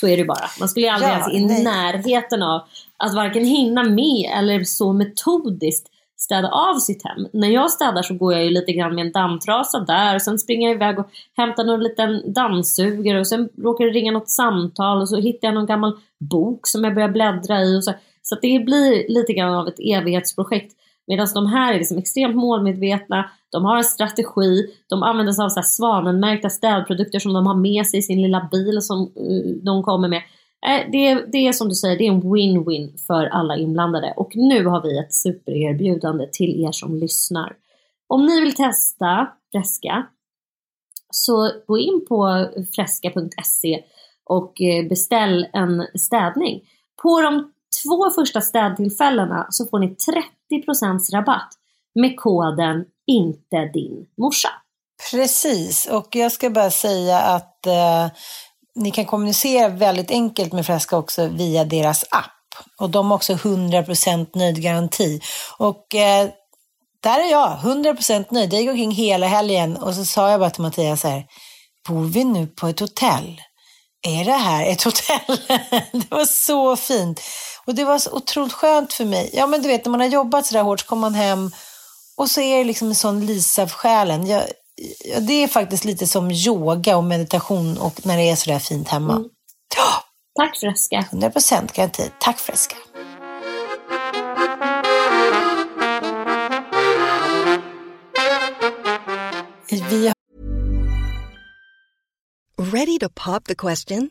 Så är det bara. Man skulle ju aldrig ja, ens i nej. närheten av att varken hinna med eller så metodiskt städa av sitt hem. När jag städar så går jag ju lite grann med en dammtrasa där och sen springer jag iväg och hämtar någon liten dammsugare och sen råkar det ringa något samtal och så hittar jag någon gammal bok som jag börjar bläddra i. Och så så det blir lite grann av ett evighetsprojekt. Medan de här är liksom extremt målmedvetna, de har en strategi, de använder sig av så här svanenmärkta städprodukter som de har med sig i sin lilla bil som eh, de kommer med. Det det, det är som du säger, det är en win-win för alla inblandade. Och nu har vi ett supererbjudande till er som lyssnar. Om ni vill testa Fresca så gå in på fresca.se och eh, beställ en städning. På de två första städtillfällena så får ni 30% rabatt med koden inte din morsa. Precis, och jag ska bara säga att eh, ni kan kommunicera väldigt enkelt med Fresca också via deras app. Och de har också 100% nöjdgaranti. Och eh, där är jag, 100% nöjd. Jag gick omkring hela helgen och så sa jag bara till Mattias så här, bor vi nu på ett hotell? Är det här ett hotell? det var så fint. Och det var så otroligt skönt för mig. Ja, men du vet, när man har jobbat så där hårt så kommer man hem och så är det liksom en sån lisa av själen. Jag, det är faktiskt lite som yoga och meditation och när det är så där fint hemma. Mm. Ja. Tack Fresca. 100% garanti. Tack Fresca. Vi Ready to pop the question?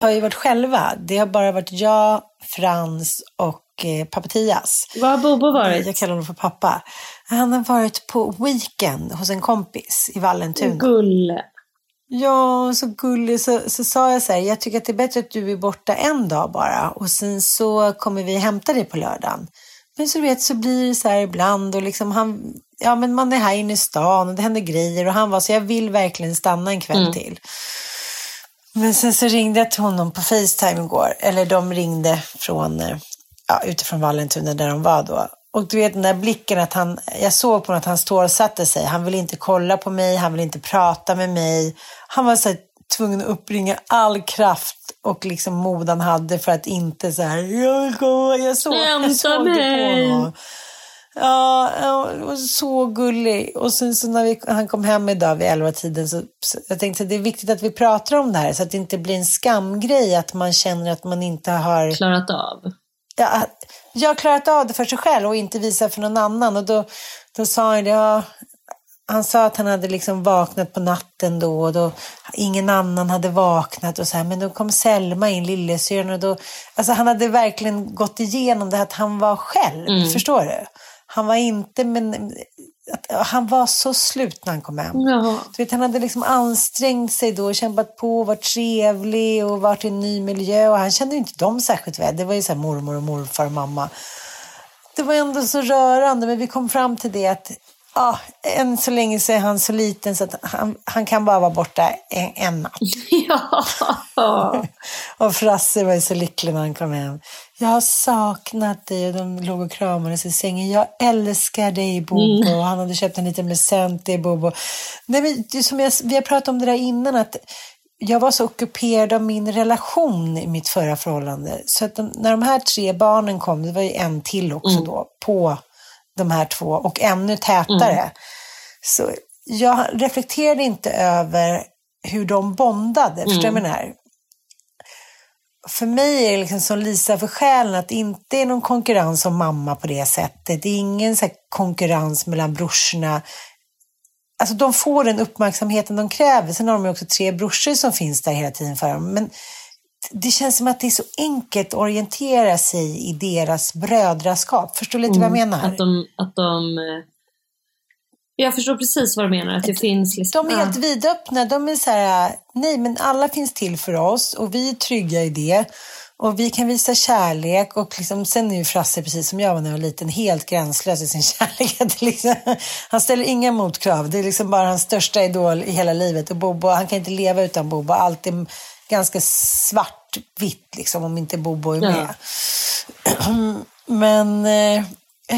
har ju varit själva. Det har bara varit jag, Frans och eh, pappa Tias. Vad har Bobo varit? Jag kallar honom för pappa. Han har varit på weekend hos en kompis i Vallentuna. Gulle. Ja, så gullig. Så, så sa jag så här, jag tycker att det är bättre att du är borta en dag bara och sen så kommer vi hämta dig på lördagen. Men så du vet så blir det så här ibland och liksom han, ja men man är här inne i stan och det händer grejer och han var så jag vill verkligen stanna en kväll Mm. till. Men sen så ringde jag till honom på Facetime igår, eller de ringde från, eh, ja, utifrån Vallentuna där de var då. Och du vet den där blicken att han, jag såg på honom att han stålsatte sig. Han ville inte kolla på mig, han ville inte prata med mig. Han var så här, tvungen att uppringa all kraft och liksom mod han hade för att inte så här, jag komma, jag såg, jag såg det på mig." honom. Ja, var så gullig. Och sen så när vi, han kom hem idag vid elva tiden så, så jag tänkte att det är viktigt att vi pratar om det här så att det inte blir en skamgrej att man känner att man inte har Klarat av. ja, jag har klarat av det för sig själv och inte visat för någon annan. Och då, då sa han det, ja, han sa att han hade liksom vaknat på natten då och då ingen annan hade vaknat och så här, men då kom Selma in, lillasyrran och då, alltså han hade verkligen gått igenom det att han var själv, förstår du? Han var inte, men han var så slut när han kom hem. Ja. Du vet, han hade liksom ansträngt sig då, kämpat på, varit trevlig och varit i en ny miljö. Och han kände inte dem särskilt väl. Det var ju så här mormor och morfar och mamma. Det var ändå så rörande, men vi kom fram till det att ja, än så länge så är han så liten så att han, han kan bara vara borta en, en natt. ja. Och Frasse var ju så lycklig när han kom hem. Jag har saknat dig och de låg och kramades i sängen. Jag älskar dig Bobo. Och han hade köpt en liten present till Bobo. Nej, men som jag, vi har pratat om det där innan att jag var så ockuperad av min relation i mitt förra förhållande. Så att de, när de här tre barnen kom, det var ju en till också då, på de här två och ännu tätare. Så jag reflekterade inte över hur de bondade. Förstår du vad jag menar? För mig är det liksom som Lisa för själen att det inte är någon konkurrens om mamma på det sättet. Det är ingen så konkurrens mellan brorsorna. Alltså de får den uppmärksamheten de kräver. Sen har de ju också tre brorsor som finns där hela tiden för dem. Men det känns som att det är så enkelt att orientera sig i deras brödraskap. Förstår du lite vad jag menar? Att de, att de... Jag förstår precis vad du menar. Att det finns liksom... De är helt vidöppna. De är så här, nej men alla finns till för oss och vi är trygga i det. Och vi kan visa kärlek och liksom, sen är ju Frasse precis som jag var när jag var liten helt gränslös i sin kärlek. Liksom, han ställer inga motkrav. Det är liksom bara hans största idol i hela livet. Och Bobo, han kan inte leva utan Bobo. Allt är ganska svartvitt liksom om inte Bobo är med. Men eh,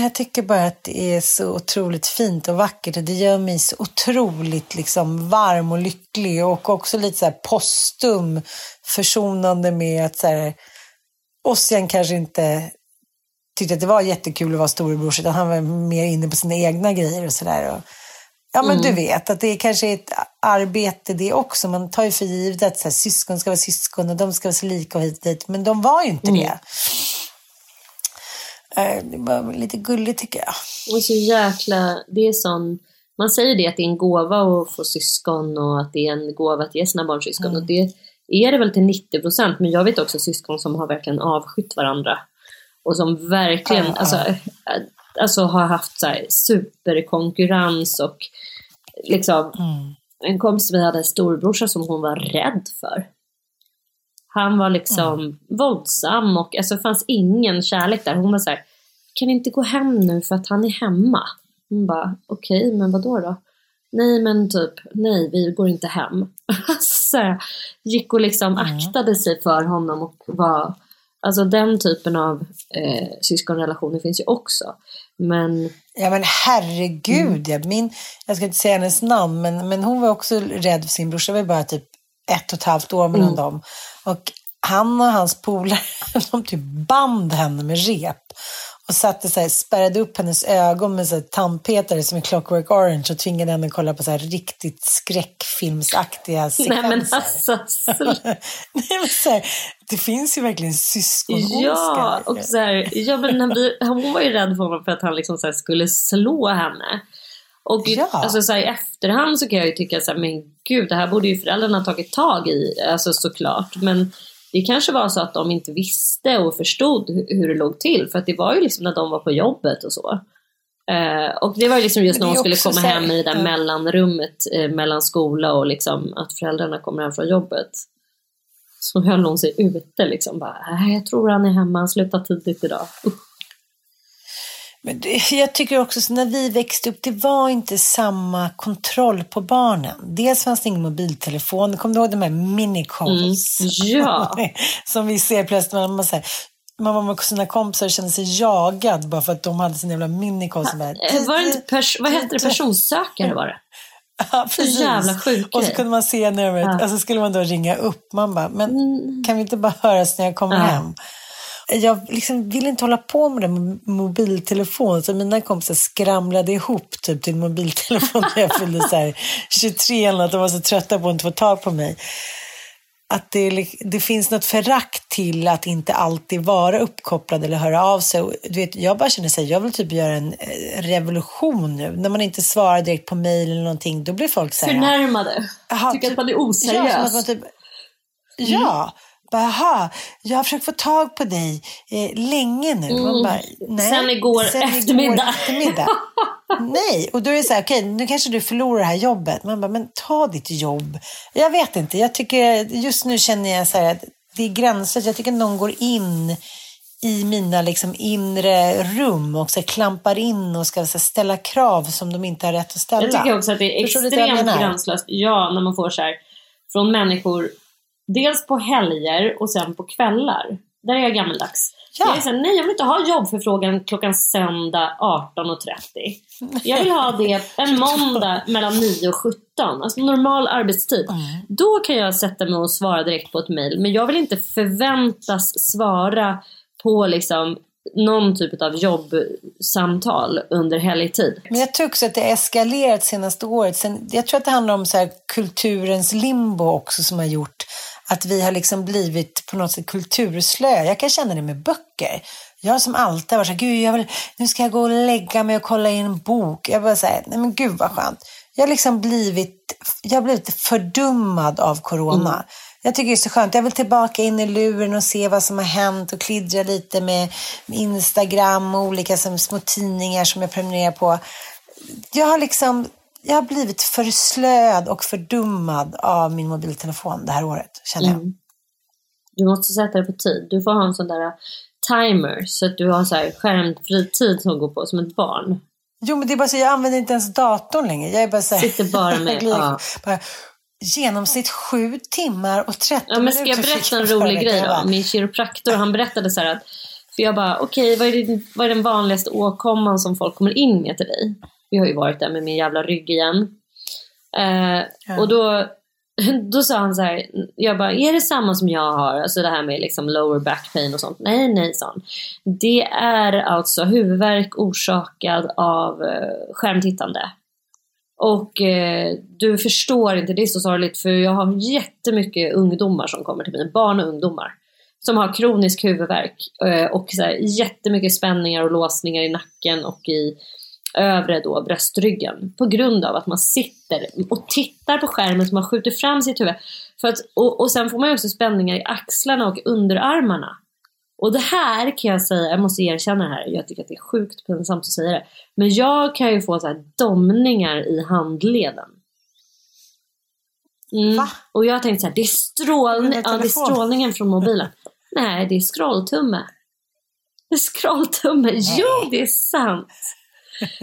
jag tycker bara att det är så otroligt fint och vackert och det gör mig så otroligt liksom varm och lycklig och också lite så här postum försonande med att så här, Ossian kanske inte tyckte att det var jättekul att vara storebrors utan han var mer inne på sina egna grejer och sådär. Ja men du vet att det kanske är ett arbete det också. Man tar ju för givet att så här, syskon ska vara syskon och de ska vara så lika och hit och dit. Men de var ju inte det. Eh, Det var lite gulligt tycker jag. Och så jäkla, det är sån, man säger det att det är en gåva att få syskon och att det är en gåva att ge sina barn syskon. Och det är det väl till 90 procent, men jag vet också syskon som har verkligen avskytt varandra. Och som verkligen, Ja, alltså, ja. äh, alltså har haft så superkonkurrens och liksom, en kompis vi hade en storbrorsa som hon var rädd för. Han var liksom våldsam och alltså, det fanns ingen kärlek där. Hon var så här, kan inte gå hem nu för att han är hemma. Hon bara, okej, men vad då då? Nej, men typ, nej, vi går inte hem. så gick och liksom Mm. aktade sig för honom och var, alltså den typen av eh, syskonrelationer finns ju också. Men Ja men herregud, ja. Min, jag ska inte säga hennes namn, men, men hon var också rädd för sin brorsa. Det var bara typ ett och ett halvt år mellan dem. Och han och hans polare, de typ band henne med rep. Och satte så här, spärrade upp hennes ögon med så här, tandpetare som i Clockwork Orange och tvingade henne att kolla på så här, riktigt skräckfilmsaktiga sekvenser. nej men alltså, Nej, men så här, det finns ju verkligen syskonondska. Ja, och så ja, men när vi, hon var ju rädd för honom för att han liksom så skulle slå henne. Och Ja. alltså, så här, i efterhand så kan jag ju tycka så här, men gud, det här borde ju föräldrarna tagit tag i, alltså såklart. Men det kanske var så att de inte visste och förstod hu- hur det låg till. För att det var ju liksom när de var på jobbet och så. Eh, och det var ju liksom just när hon skulle komma här- hem i det där ja. mellanrummet eh, mellan skola och liksom att föräldrarna kommer hem från jobbet. Så höll hon sig ute liksom. Bara, "Nej, jag tror han är hemma, han slutar tidigt idag. Usch. Men det, jag tycker också så när vi växte upp, det var inte samma kontroll på barnen. Dels fanns det ingen mobiltelefon. Kommer du ihåg de här minicalls? Mm, ja. Som vi ser plötsligt när man säger man var med sina kompisar och kände sig jagad bara för att de hade sin jävla minicall. som bara, Eh, Var det inte vad hette det? Personsökare var det? Ja, precis. jävla sjuk Och så kunde man se numret Ja. Mm. och så skulle man då ringa upp. Man bara, men kan vi inte bara höras när jag kommer hem? Jag liksom vill inte hålla på med det med mobiltelefon, så mina kompisar skramlade ihop typ till mobiltelefon när jag fyllde så här 23 eller något. De var så trötta på att inte få tag på mig. Att det, det finns något förakt till att inte alltid vara uppkopplad eller höra av sig. Och Du vet, jag bara känner så här, jag vill typ göra en eh, revolution nu. När man inte svarar direkt på mejl eller någonting, då blir folk så här... Förnärmade. Tycker typ- att man är Ja, oseriös. man typ, ja, bara, aha, jag har försökt få tag på dig eh, länge nu. Man bara, nej. Sen igår eftermiddag. eftermiddag. nej, och då är det så här, okej, nu kanske du förlorar det här jobbet. Man bara, men ta ditt jobb. Jag vet inte, jag tycker, just nu känner jag så här att det är gränslöst. Jag tycker att någon går in i mina liksom inre rum och så klampar in och ska ställa krav som de inte har rätt att ställa. Jag tycker också att det är Förstår extremt gränslöst. Ja, när man får så här från människor, dels på helger och sen på kvällar. Där är jag gammaldags. Ja. Jag är så här, nej jag vill inte ha jobbförfrågan klockan söndag 18.30. Jag vill ha det en måndag mellan 9 och 17. Alltså normal arbetstid. Mm. Då kan jag sätta mig och svara direkt på ett mail. Men jag vill inte förväntas svara på liksom någon typ av jobbsamtal under helgtid. Men jag tror också att det har eskalerat senaste året. Sen, jag tror att det handlar om så kulturens limbo också som har gjort att vi har liksom blivit på något sätt kulturslöa. Jag kan känna det med böcker. Jag som alltid varit så här, gud, jag vill, nu ska jag gå och lägga mig och kolla i en bok. Jag bara säger, nej men gud vad skönt. Jag har liksom blivit, jag har blivit fördummad av corona. Jag tycker det är så skönt. Jag vill tillbaka in i luren och se vad som har hänt och kliddra lite med Instagram och olika som, små tidningar som jag prenumererar på. Jag har liksom, jag har blivit förslöad och fördummad av min mobiltelefon det här året, känner jag. Mm. Du måste sätta det på tid. Du får ha en sån där uh, timer så att du har så här skärmfri tid som går på som ett barn. Jo, men det är bara så, jag använder inte ens datorn längre. Jag är bara så här, Sitter bara med- ja. bara, genomsnitt sju timmar och 13 Ja, men ska jag berätta en rolig grej då? bara, Min kiropraktor han berättade så här att för jag bara, okej vad, är det- vad är den vanligaste åkomman som folk kommer in med till dig? Vi har ju varit där med min jävla rygg igen. Eh, Ja. Och då, då sa han så här, jag bara, är det samma som jag har? Alltså det här med liksom lower back pain och sånt. Nej, nej, sa han. Det är alltså huvudvärk orsakad av eh, skärmtittande. Och eh, du förstår inte, det är så sorgligt för jag har jättemycket ungdomar som kommer till mig, barn och ungdomar. Som har kronisk huvudvärk eh, och så här, jättemycket spänningar och låsningar i nacken och i övre då bröstryggen. På grund av att man sitter och tittar på skärmen så man skjuter fram sitt huvud. För att, och, och sen får man ju också spänningar i axlarna och underarmarna. Och det här kan jag säga, jag måste erkänna det här, jag tycker att det är sjukt pinsamt att säga det. Men jag kan ju få så här domningar i handleden. Mm. Va? Och jag har tänkt så här, det är, strålning, ja, det är strålningen från mobilen. Nej, det är scrolltumme. Det är scrolltumme, jo det är sant.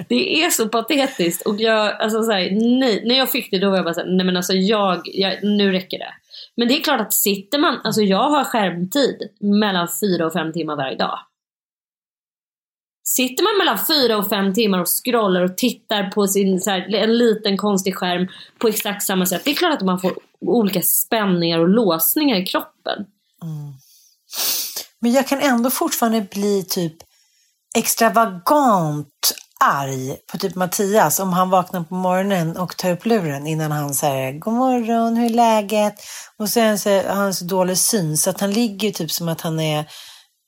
Det är så patetiskt. Och jag, alltså så här, nej, när jag fick det då var jag bara såhär, nej men alltså jag, jag, nu räcker det. Men det är klart att sitter man, alltså jag har skärmtid mellan fyra och fem timmar varje dag. Sitter man mellan fyra och fem timmar och scrollar och tittar på sin, så här, en liten konstig skärm på exakt samma sätt. Det är klart att man får olika spänningar och låsningar i kroppen. Mm. Men jag kan ändå fortfarande bli typ extravagant arg på typ Mattias om han vaknar på morgonen och tar upp luren innan han säger God morgon, hur är läget? Och sen så har han så dålig syn så att han ligger typ som att han är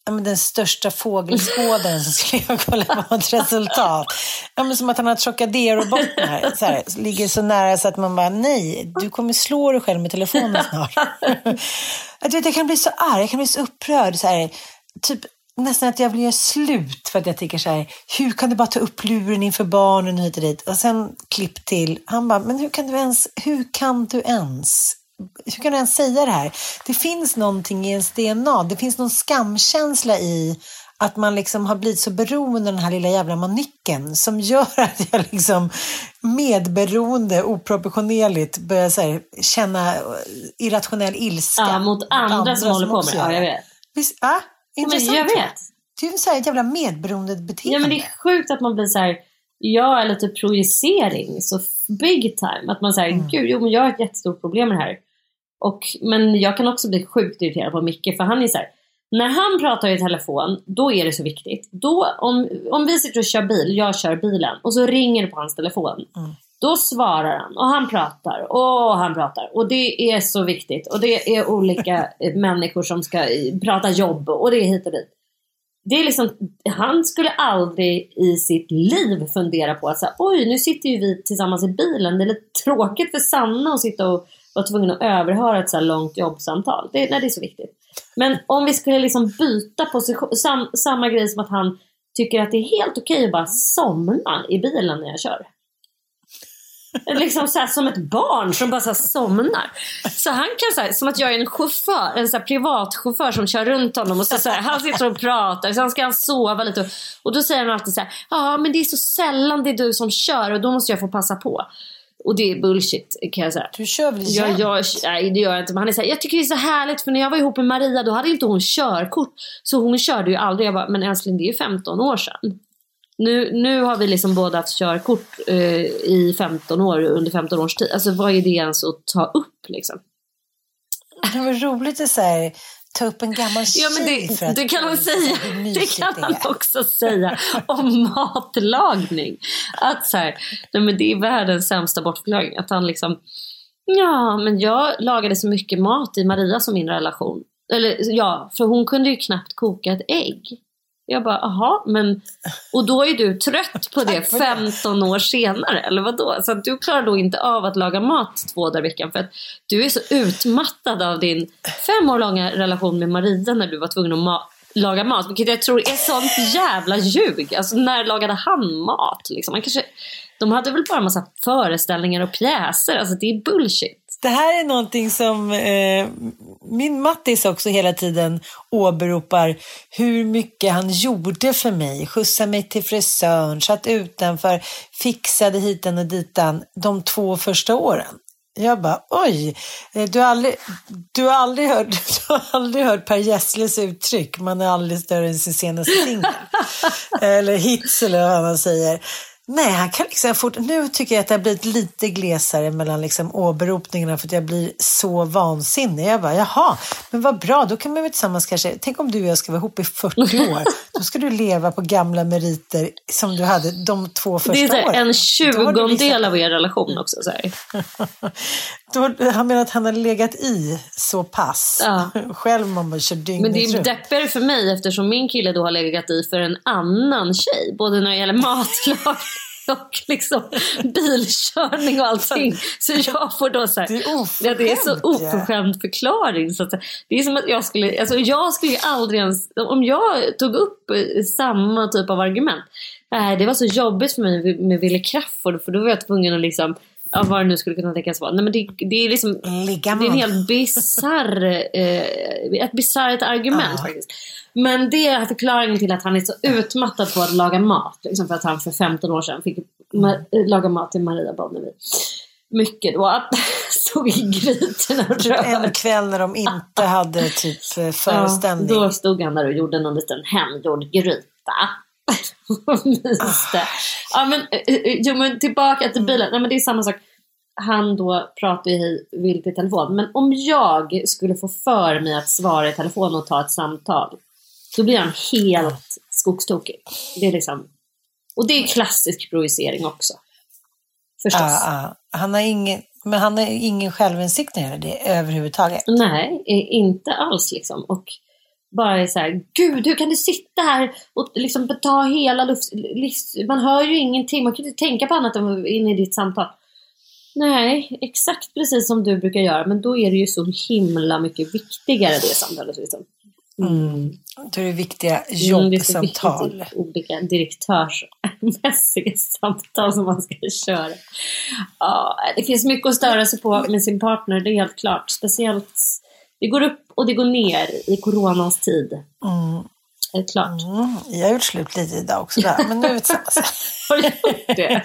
ja, den största fågelskådaren som skulle jag kolla på ett resultat. Ja, men som att han har Trocadero-bottnar. Så här, ligger så nära så att man bara, nej, du kommer slå dig själv med telefonen snart. jag, vet, jag kan bli så arg, jag kan bli så upprörd. Så här, typ nästan att jag göra slut för att jag tycker så här, hur kan du bara ta upp luren inför barnen hit och dit? Och sen klipp till, han bara, men hur kan du ens, hur kan du ens hur kan du ens säga det här? Det finns någonting i ens DNA, det finns någon skamkänsla i att man liksom har blivit så beroende av den här lilla jävla manicken som gör att jag liksom medberoende oproportionerligt börjar här, känna irrationell ilska. Ja, mot andra, andra som, som håller på med det. Ja, jag vet. Visst, ja, intressant. jag vet. Det är ju så här ett jävla medberoende beteende. Ja, men det är sjukt att man blir så här, ja, eller typ projicering, så big time. Att man säger, mm. gud, jo men jag har ett jättestort problem med det här. Och, men jag kan också bli sjukt irriterad på Micke för han är så här, när han pratar i telefon, då är det så viktigt. Då, om, om vi sitter och kör bil, jag kör bilen och så ringer det på hans telefon. Mm. Då svarar han och han pratar och han pratar. Och det är så viktigt. Och det är olika människor som ska prata jobb och det är hit och dit. Det är liksom, han skulle aldrig i sitt liv fundera på att säga, oj nu sitter ju vi tillsammans i bilen. Det är lite tråkigt för Sanna att sitta och var tvungen att överhöra ett så här långt jobbsamtal. Det, nej, det är så viktigt. Men om vi skulle liksom byta position, sam, samma grej som att han tycker att det är helt okej att bara somna i bilen när jag kör. Liksom så här, som ett barn som bara så somnar. Så han kan så här, som att jag är en chaufför, en så här privatchaufför som kör runt honom och så, så här, han sitter och pratar, sen ska han sova lite och, och då säger han alltid så här, ja men det är så sällan det är du som kör och då måste jag få passa på. Och det är bullshit kan jag säga. Du kör väl jag, jag, Nej det gör jag inte. Men han är så här, jag tycker det är så härligt för när jag var ihop med Maria då hade inte hon körkort. Så hon körde ju aldrig. Jag bara, men älskling det är ju 15 år sedan. Nu, nu har vi liksom båda haft körkort eh, i 15 år, under 15 års tid. Alltså vad är det ens att ta upp liksom? Det var roligt att säga ta upp en gammal ja, men det, för att det kan man säga. Det kan man också säga om matlagning. Att så här, nej, men det är världens sämsta bortförklaring. Att han liksom, ja men jag lagade så mycket mat i Marias och min relation. Eller ja, för hon kunde ju knappt koka ett ägg. Jag bara, aha, men... Och då är du trött på det 15 år senare, eller vad då? Så du klarar då inte av att laga mat två dagar i veckan för att du är så utmattad av din fem år långa relation med Maria när du var tvungen att ma laga mat. Vilket jag tror är sånt jävla ljug. Alltså när lagade han mat? Liksom? Man kanske, de hade väl bara en massa föreställningar och pjäser. Alltså det är bullshit. Det här är någonting som eh, min Mattis också hela tiden åberopar hur mycket han gjorde för mig. Skjutsade mig till frisören, satt utanför, fixade hitan och ditan de två första åren. Jag bara, oj, eh, du har aldrig, du har aldrig, hört, du har aldrig hört Per Gessles uttryck, man är aldrig större än sin senaste singel. eller hits eller vad man säger. Nej, han kan liksom fort... Nu tycker jag att det har blivit lite glesare mellan liksom åberopningarna för att jag blir så vansinnig. Jag bara, jaha, men vad bra, då kan vi väl tillsammans kanske... Tänk om du och jag ska vara ihop i 40 år. Då ska du leva på gamla meriter som du hade de två första åren. Det är åren. en tjugondel av er relation också. Så då, han menar att han har legat i så pass. Ja. Själv man bara kör dygnet Men det är deppigare för mig eftersom min kille då har legat i för en annan tjej. Både när det gäller matlagning och liksom bilkörning och allting. Så jag får då så här, det är, ja, det är så oförskämd förklaring. Så att, det är som att jag skulle, alltså jag skulle aldrig ens, om jag tog upp samma typ av argument. Nej, det var så jobbigt för mig med Wille Crafoord för då var jag tvungen att liksom ja, vad det nu skulle kunna tänkas vara. Nej, men det, det är liksom Ligga det är en helt bisarr, eh, ett bisarrt argument Ja. faktiskt. Men det är förklaringen till att han är så utmattad på att laga mat. Liksom för att han för 15 år sedan fick ma- eh, laga mat till Maria Bonnevie. Mycket då stod i grytorna och En rörde. kväll när de inte hade typ eh, föreställning. Ja, då stod han där och gjorde någon liten hemgjord gryta. Och myste. Ja, men, eh, eh, jo, men tillbaka till bilen. Nej, men det är samma sak. Han då pratar ju hej vilt i telefon. Men om jag skulle få för mig att svara i telefon och ta ett samtal. Då blir han helt skogstokig. Det är liksom, och det är klassisk projicering också. Förstås. Ja, ja. Han har ingen, men han har ingen självinsikt när det överhuvudtaget. Nej, inte alls liksom. Och bara är så här, gud hur kan du sitta här och liksom ta hela luft, livs... Man hör ju ingenting, man kan inte tänka på annat än inne i ditt samtal. Nej, exakt precis som du brukar göra, men då är det ju så himla mycket viktigare det samtalet. Liksom. Mm. Då är det viktiga Mm, det är jobbsamtal. viktigt, olika direktörsmässiga samtal som man ska köra. Ja, det finns mycket att störa sig på med sin partner, det är helt klart. Speciellt, det går upp och det går ner i coronans tid. Mm. Helt klart. Mm, jag har gjort slut lite idag också där, men nu är det samma sak. Har du gjort det?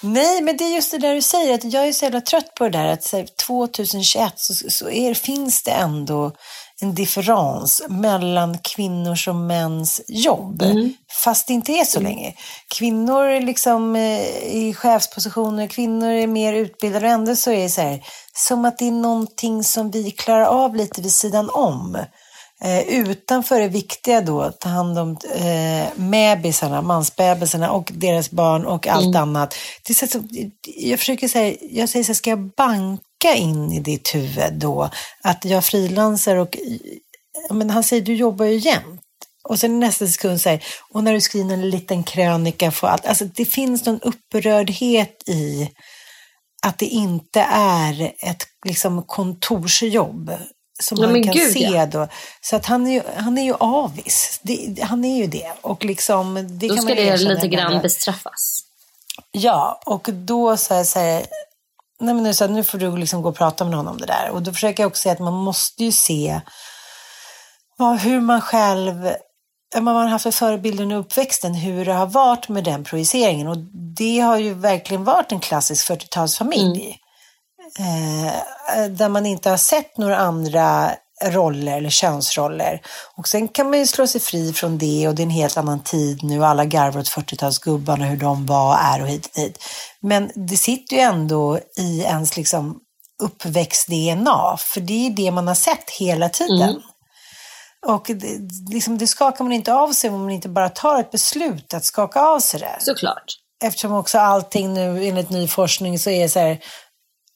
Nej, men det är just det där du säger, att jag är så jävla trött på det där att så här, 2021 så, så är, finns det ändå en differens mellan kvinnors och mäns jobb. Fast det inte är så länge. Kvinnor är liksom eh, i chefspositioner, kvinnor är mer utbildade och ändå så är det så här, som att det är någonting som vi klarar av lite vid sidan om. Eh, utanför det viktiga då, att ta hand om eh, bebisarna, mansbebisarna och deras barn och allt annat. Det är så, jag försöker säga, jag säger så här, ska jag banka in i ditt huvud då att jag frilansar och, men han säger du jobbar ju jämt. Och sen nästa sekund säger och när du skriver en liten krönika för allt. Alltså det finns någon upprördhet i att det inte är ett liksom, kontorsjobb som Ja, man kan gud, se ja. då. Så att han är ju, han är ju avis. Det, han är ju det. Och liksom, det Då kan ska man det lite grann bestraffas. Ja, och då så här, så här, nej men nu, så här, nu får du liksom gå och prata med någon om det där. Och då försöker jag också säga att man måste ju se vad, hur man själv, vad man har haft för förebilder under uppväxten, hur det har varit med den projiceringen. Och det har ju verkligen varit en klassisk 40-talsfamilj. Eh, där man inte har sett några andra roller eller könsroller. Och sen kan man ju slå sig fri från det och det är en helt annan tid nu. Alla garvar åt 40-talsgubbarna, hur de var, är och hit och dit. Men det sitter ju ändå i ens liksom uppväxt-DNA, för det är det man har sett hela tiden. Och det, liksom, det skakar man inte av sig om man inte bara tar ett beslut att skaka av sig det. Såklart. Eftersom också allting nu enligt ny forskning så är så här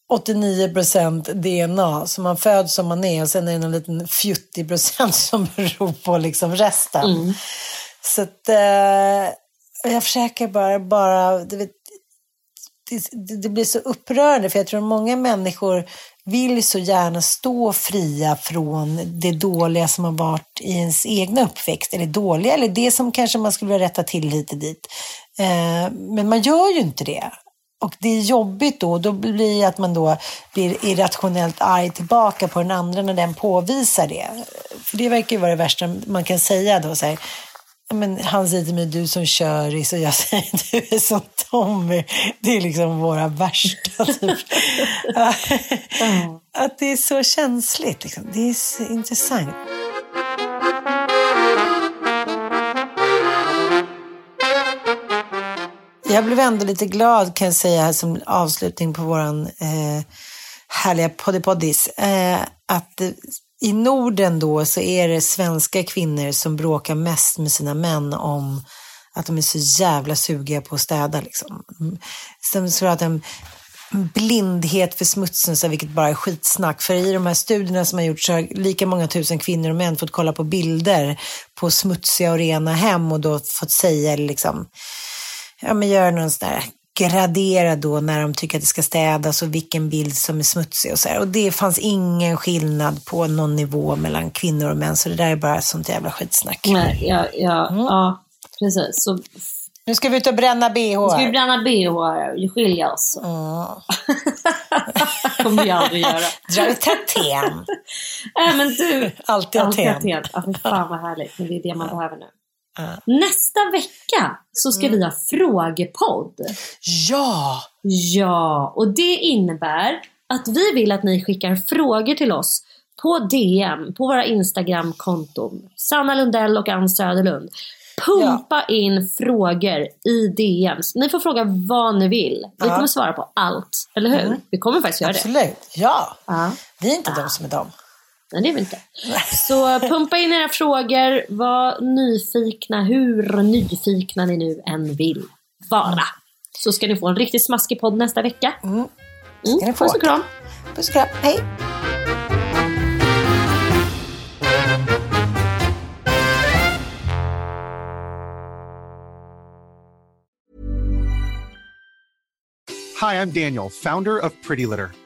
89 procent DNA, så man föds som man är och sen är det någon liten 40 procent som beror på liksom resten. Så att eh, jag försöker bara, bara du vet, det, det, blir så upprörande för jag tror att många människor vill så gärna stå fria från det dåliga som har varit i ens egna uppväxt. Eller dåliga, eller det som kanske man skulle vilja rätta till och dit. Eh, men man gör ju inte det. Och det är jobbigt då, då blir det att man då blir irrationellt arg tillbaka på den andra när den påvisar det. För det verkar ju vara det värsta man kan säga då. Så här, "Ja, men han säger till mig, du som köris och jag säger, du är som Tommy. Det är liksom våra värsta. Typ. Att det är så känsligt. Liksom. Det är så intressant. Jag blev ändå lite glad kan jag säga här som avslutning på våran eh, härliga poddipoddis. Eh, att eh, i Norden då så är det svenska kvinnor som bråkar mest med sina män om att de är så jävla sugiga på att städa. Liksom. Sen så att en blindhet för smutsen, så vilket bara är skitsnack. För i de här studierna som har gjorts så har lika många tusen kvinnor och män fått kolla på bilder på smutsiga och rena hem och då fått säga liksom, ja men gör någon sån där gradera då när de tycker att det ska städas och vilken bild som är smutsig och så här. Och det fanns ingen skillnad på någon nivå mellan kvinnor och män, så det där är bara sånt jävla skitsnack. Nej, ja, ja, ja, precis. Så Nu ska vi ut och bränna bh. Nu ska vi bränna bh och skilja oss. Ja. kommer vi aldrig göra. Drar ett Aten. äh, men du. Alltid. Aten. Ja, fy fan vad härligt. Men det är det man behöver nu. Nästa vecka så ska Mm. vi ha frågepodd. Ja! Ja, och det innebär att vi vill att ni skickar frågor till oss på DM, på våra Instagram-konton. Sanna Lundell och Ann Söderlund. Pumpa in frågor i DMs. Ni får fråga vad ni vill. Vi Ja. kommer svara på allt, eller hur? Mm. Vi kommer faktiskt göra det. Absolut. Ja. Ja. Vi är inte de som är de. Nej, det är vi inte. Så pumpa in era frågor. Var nyfikna, hur nyfikna ni nu än vill vara. Så ska ni få en riktigt smaskig podd nästa vecka. Mm. Ska ni få. Puss och kram. Puss och kram. Hej! Hi, I'm Daniel, founder of Pretty Litter.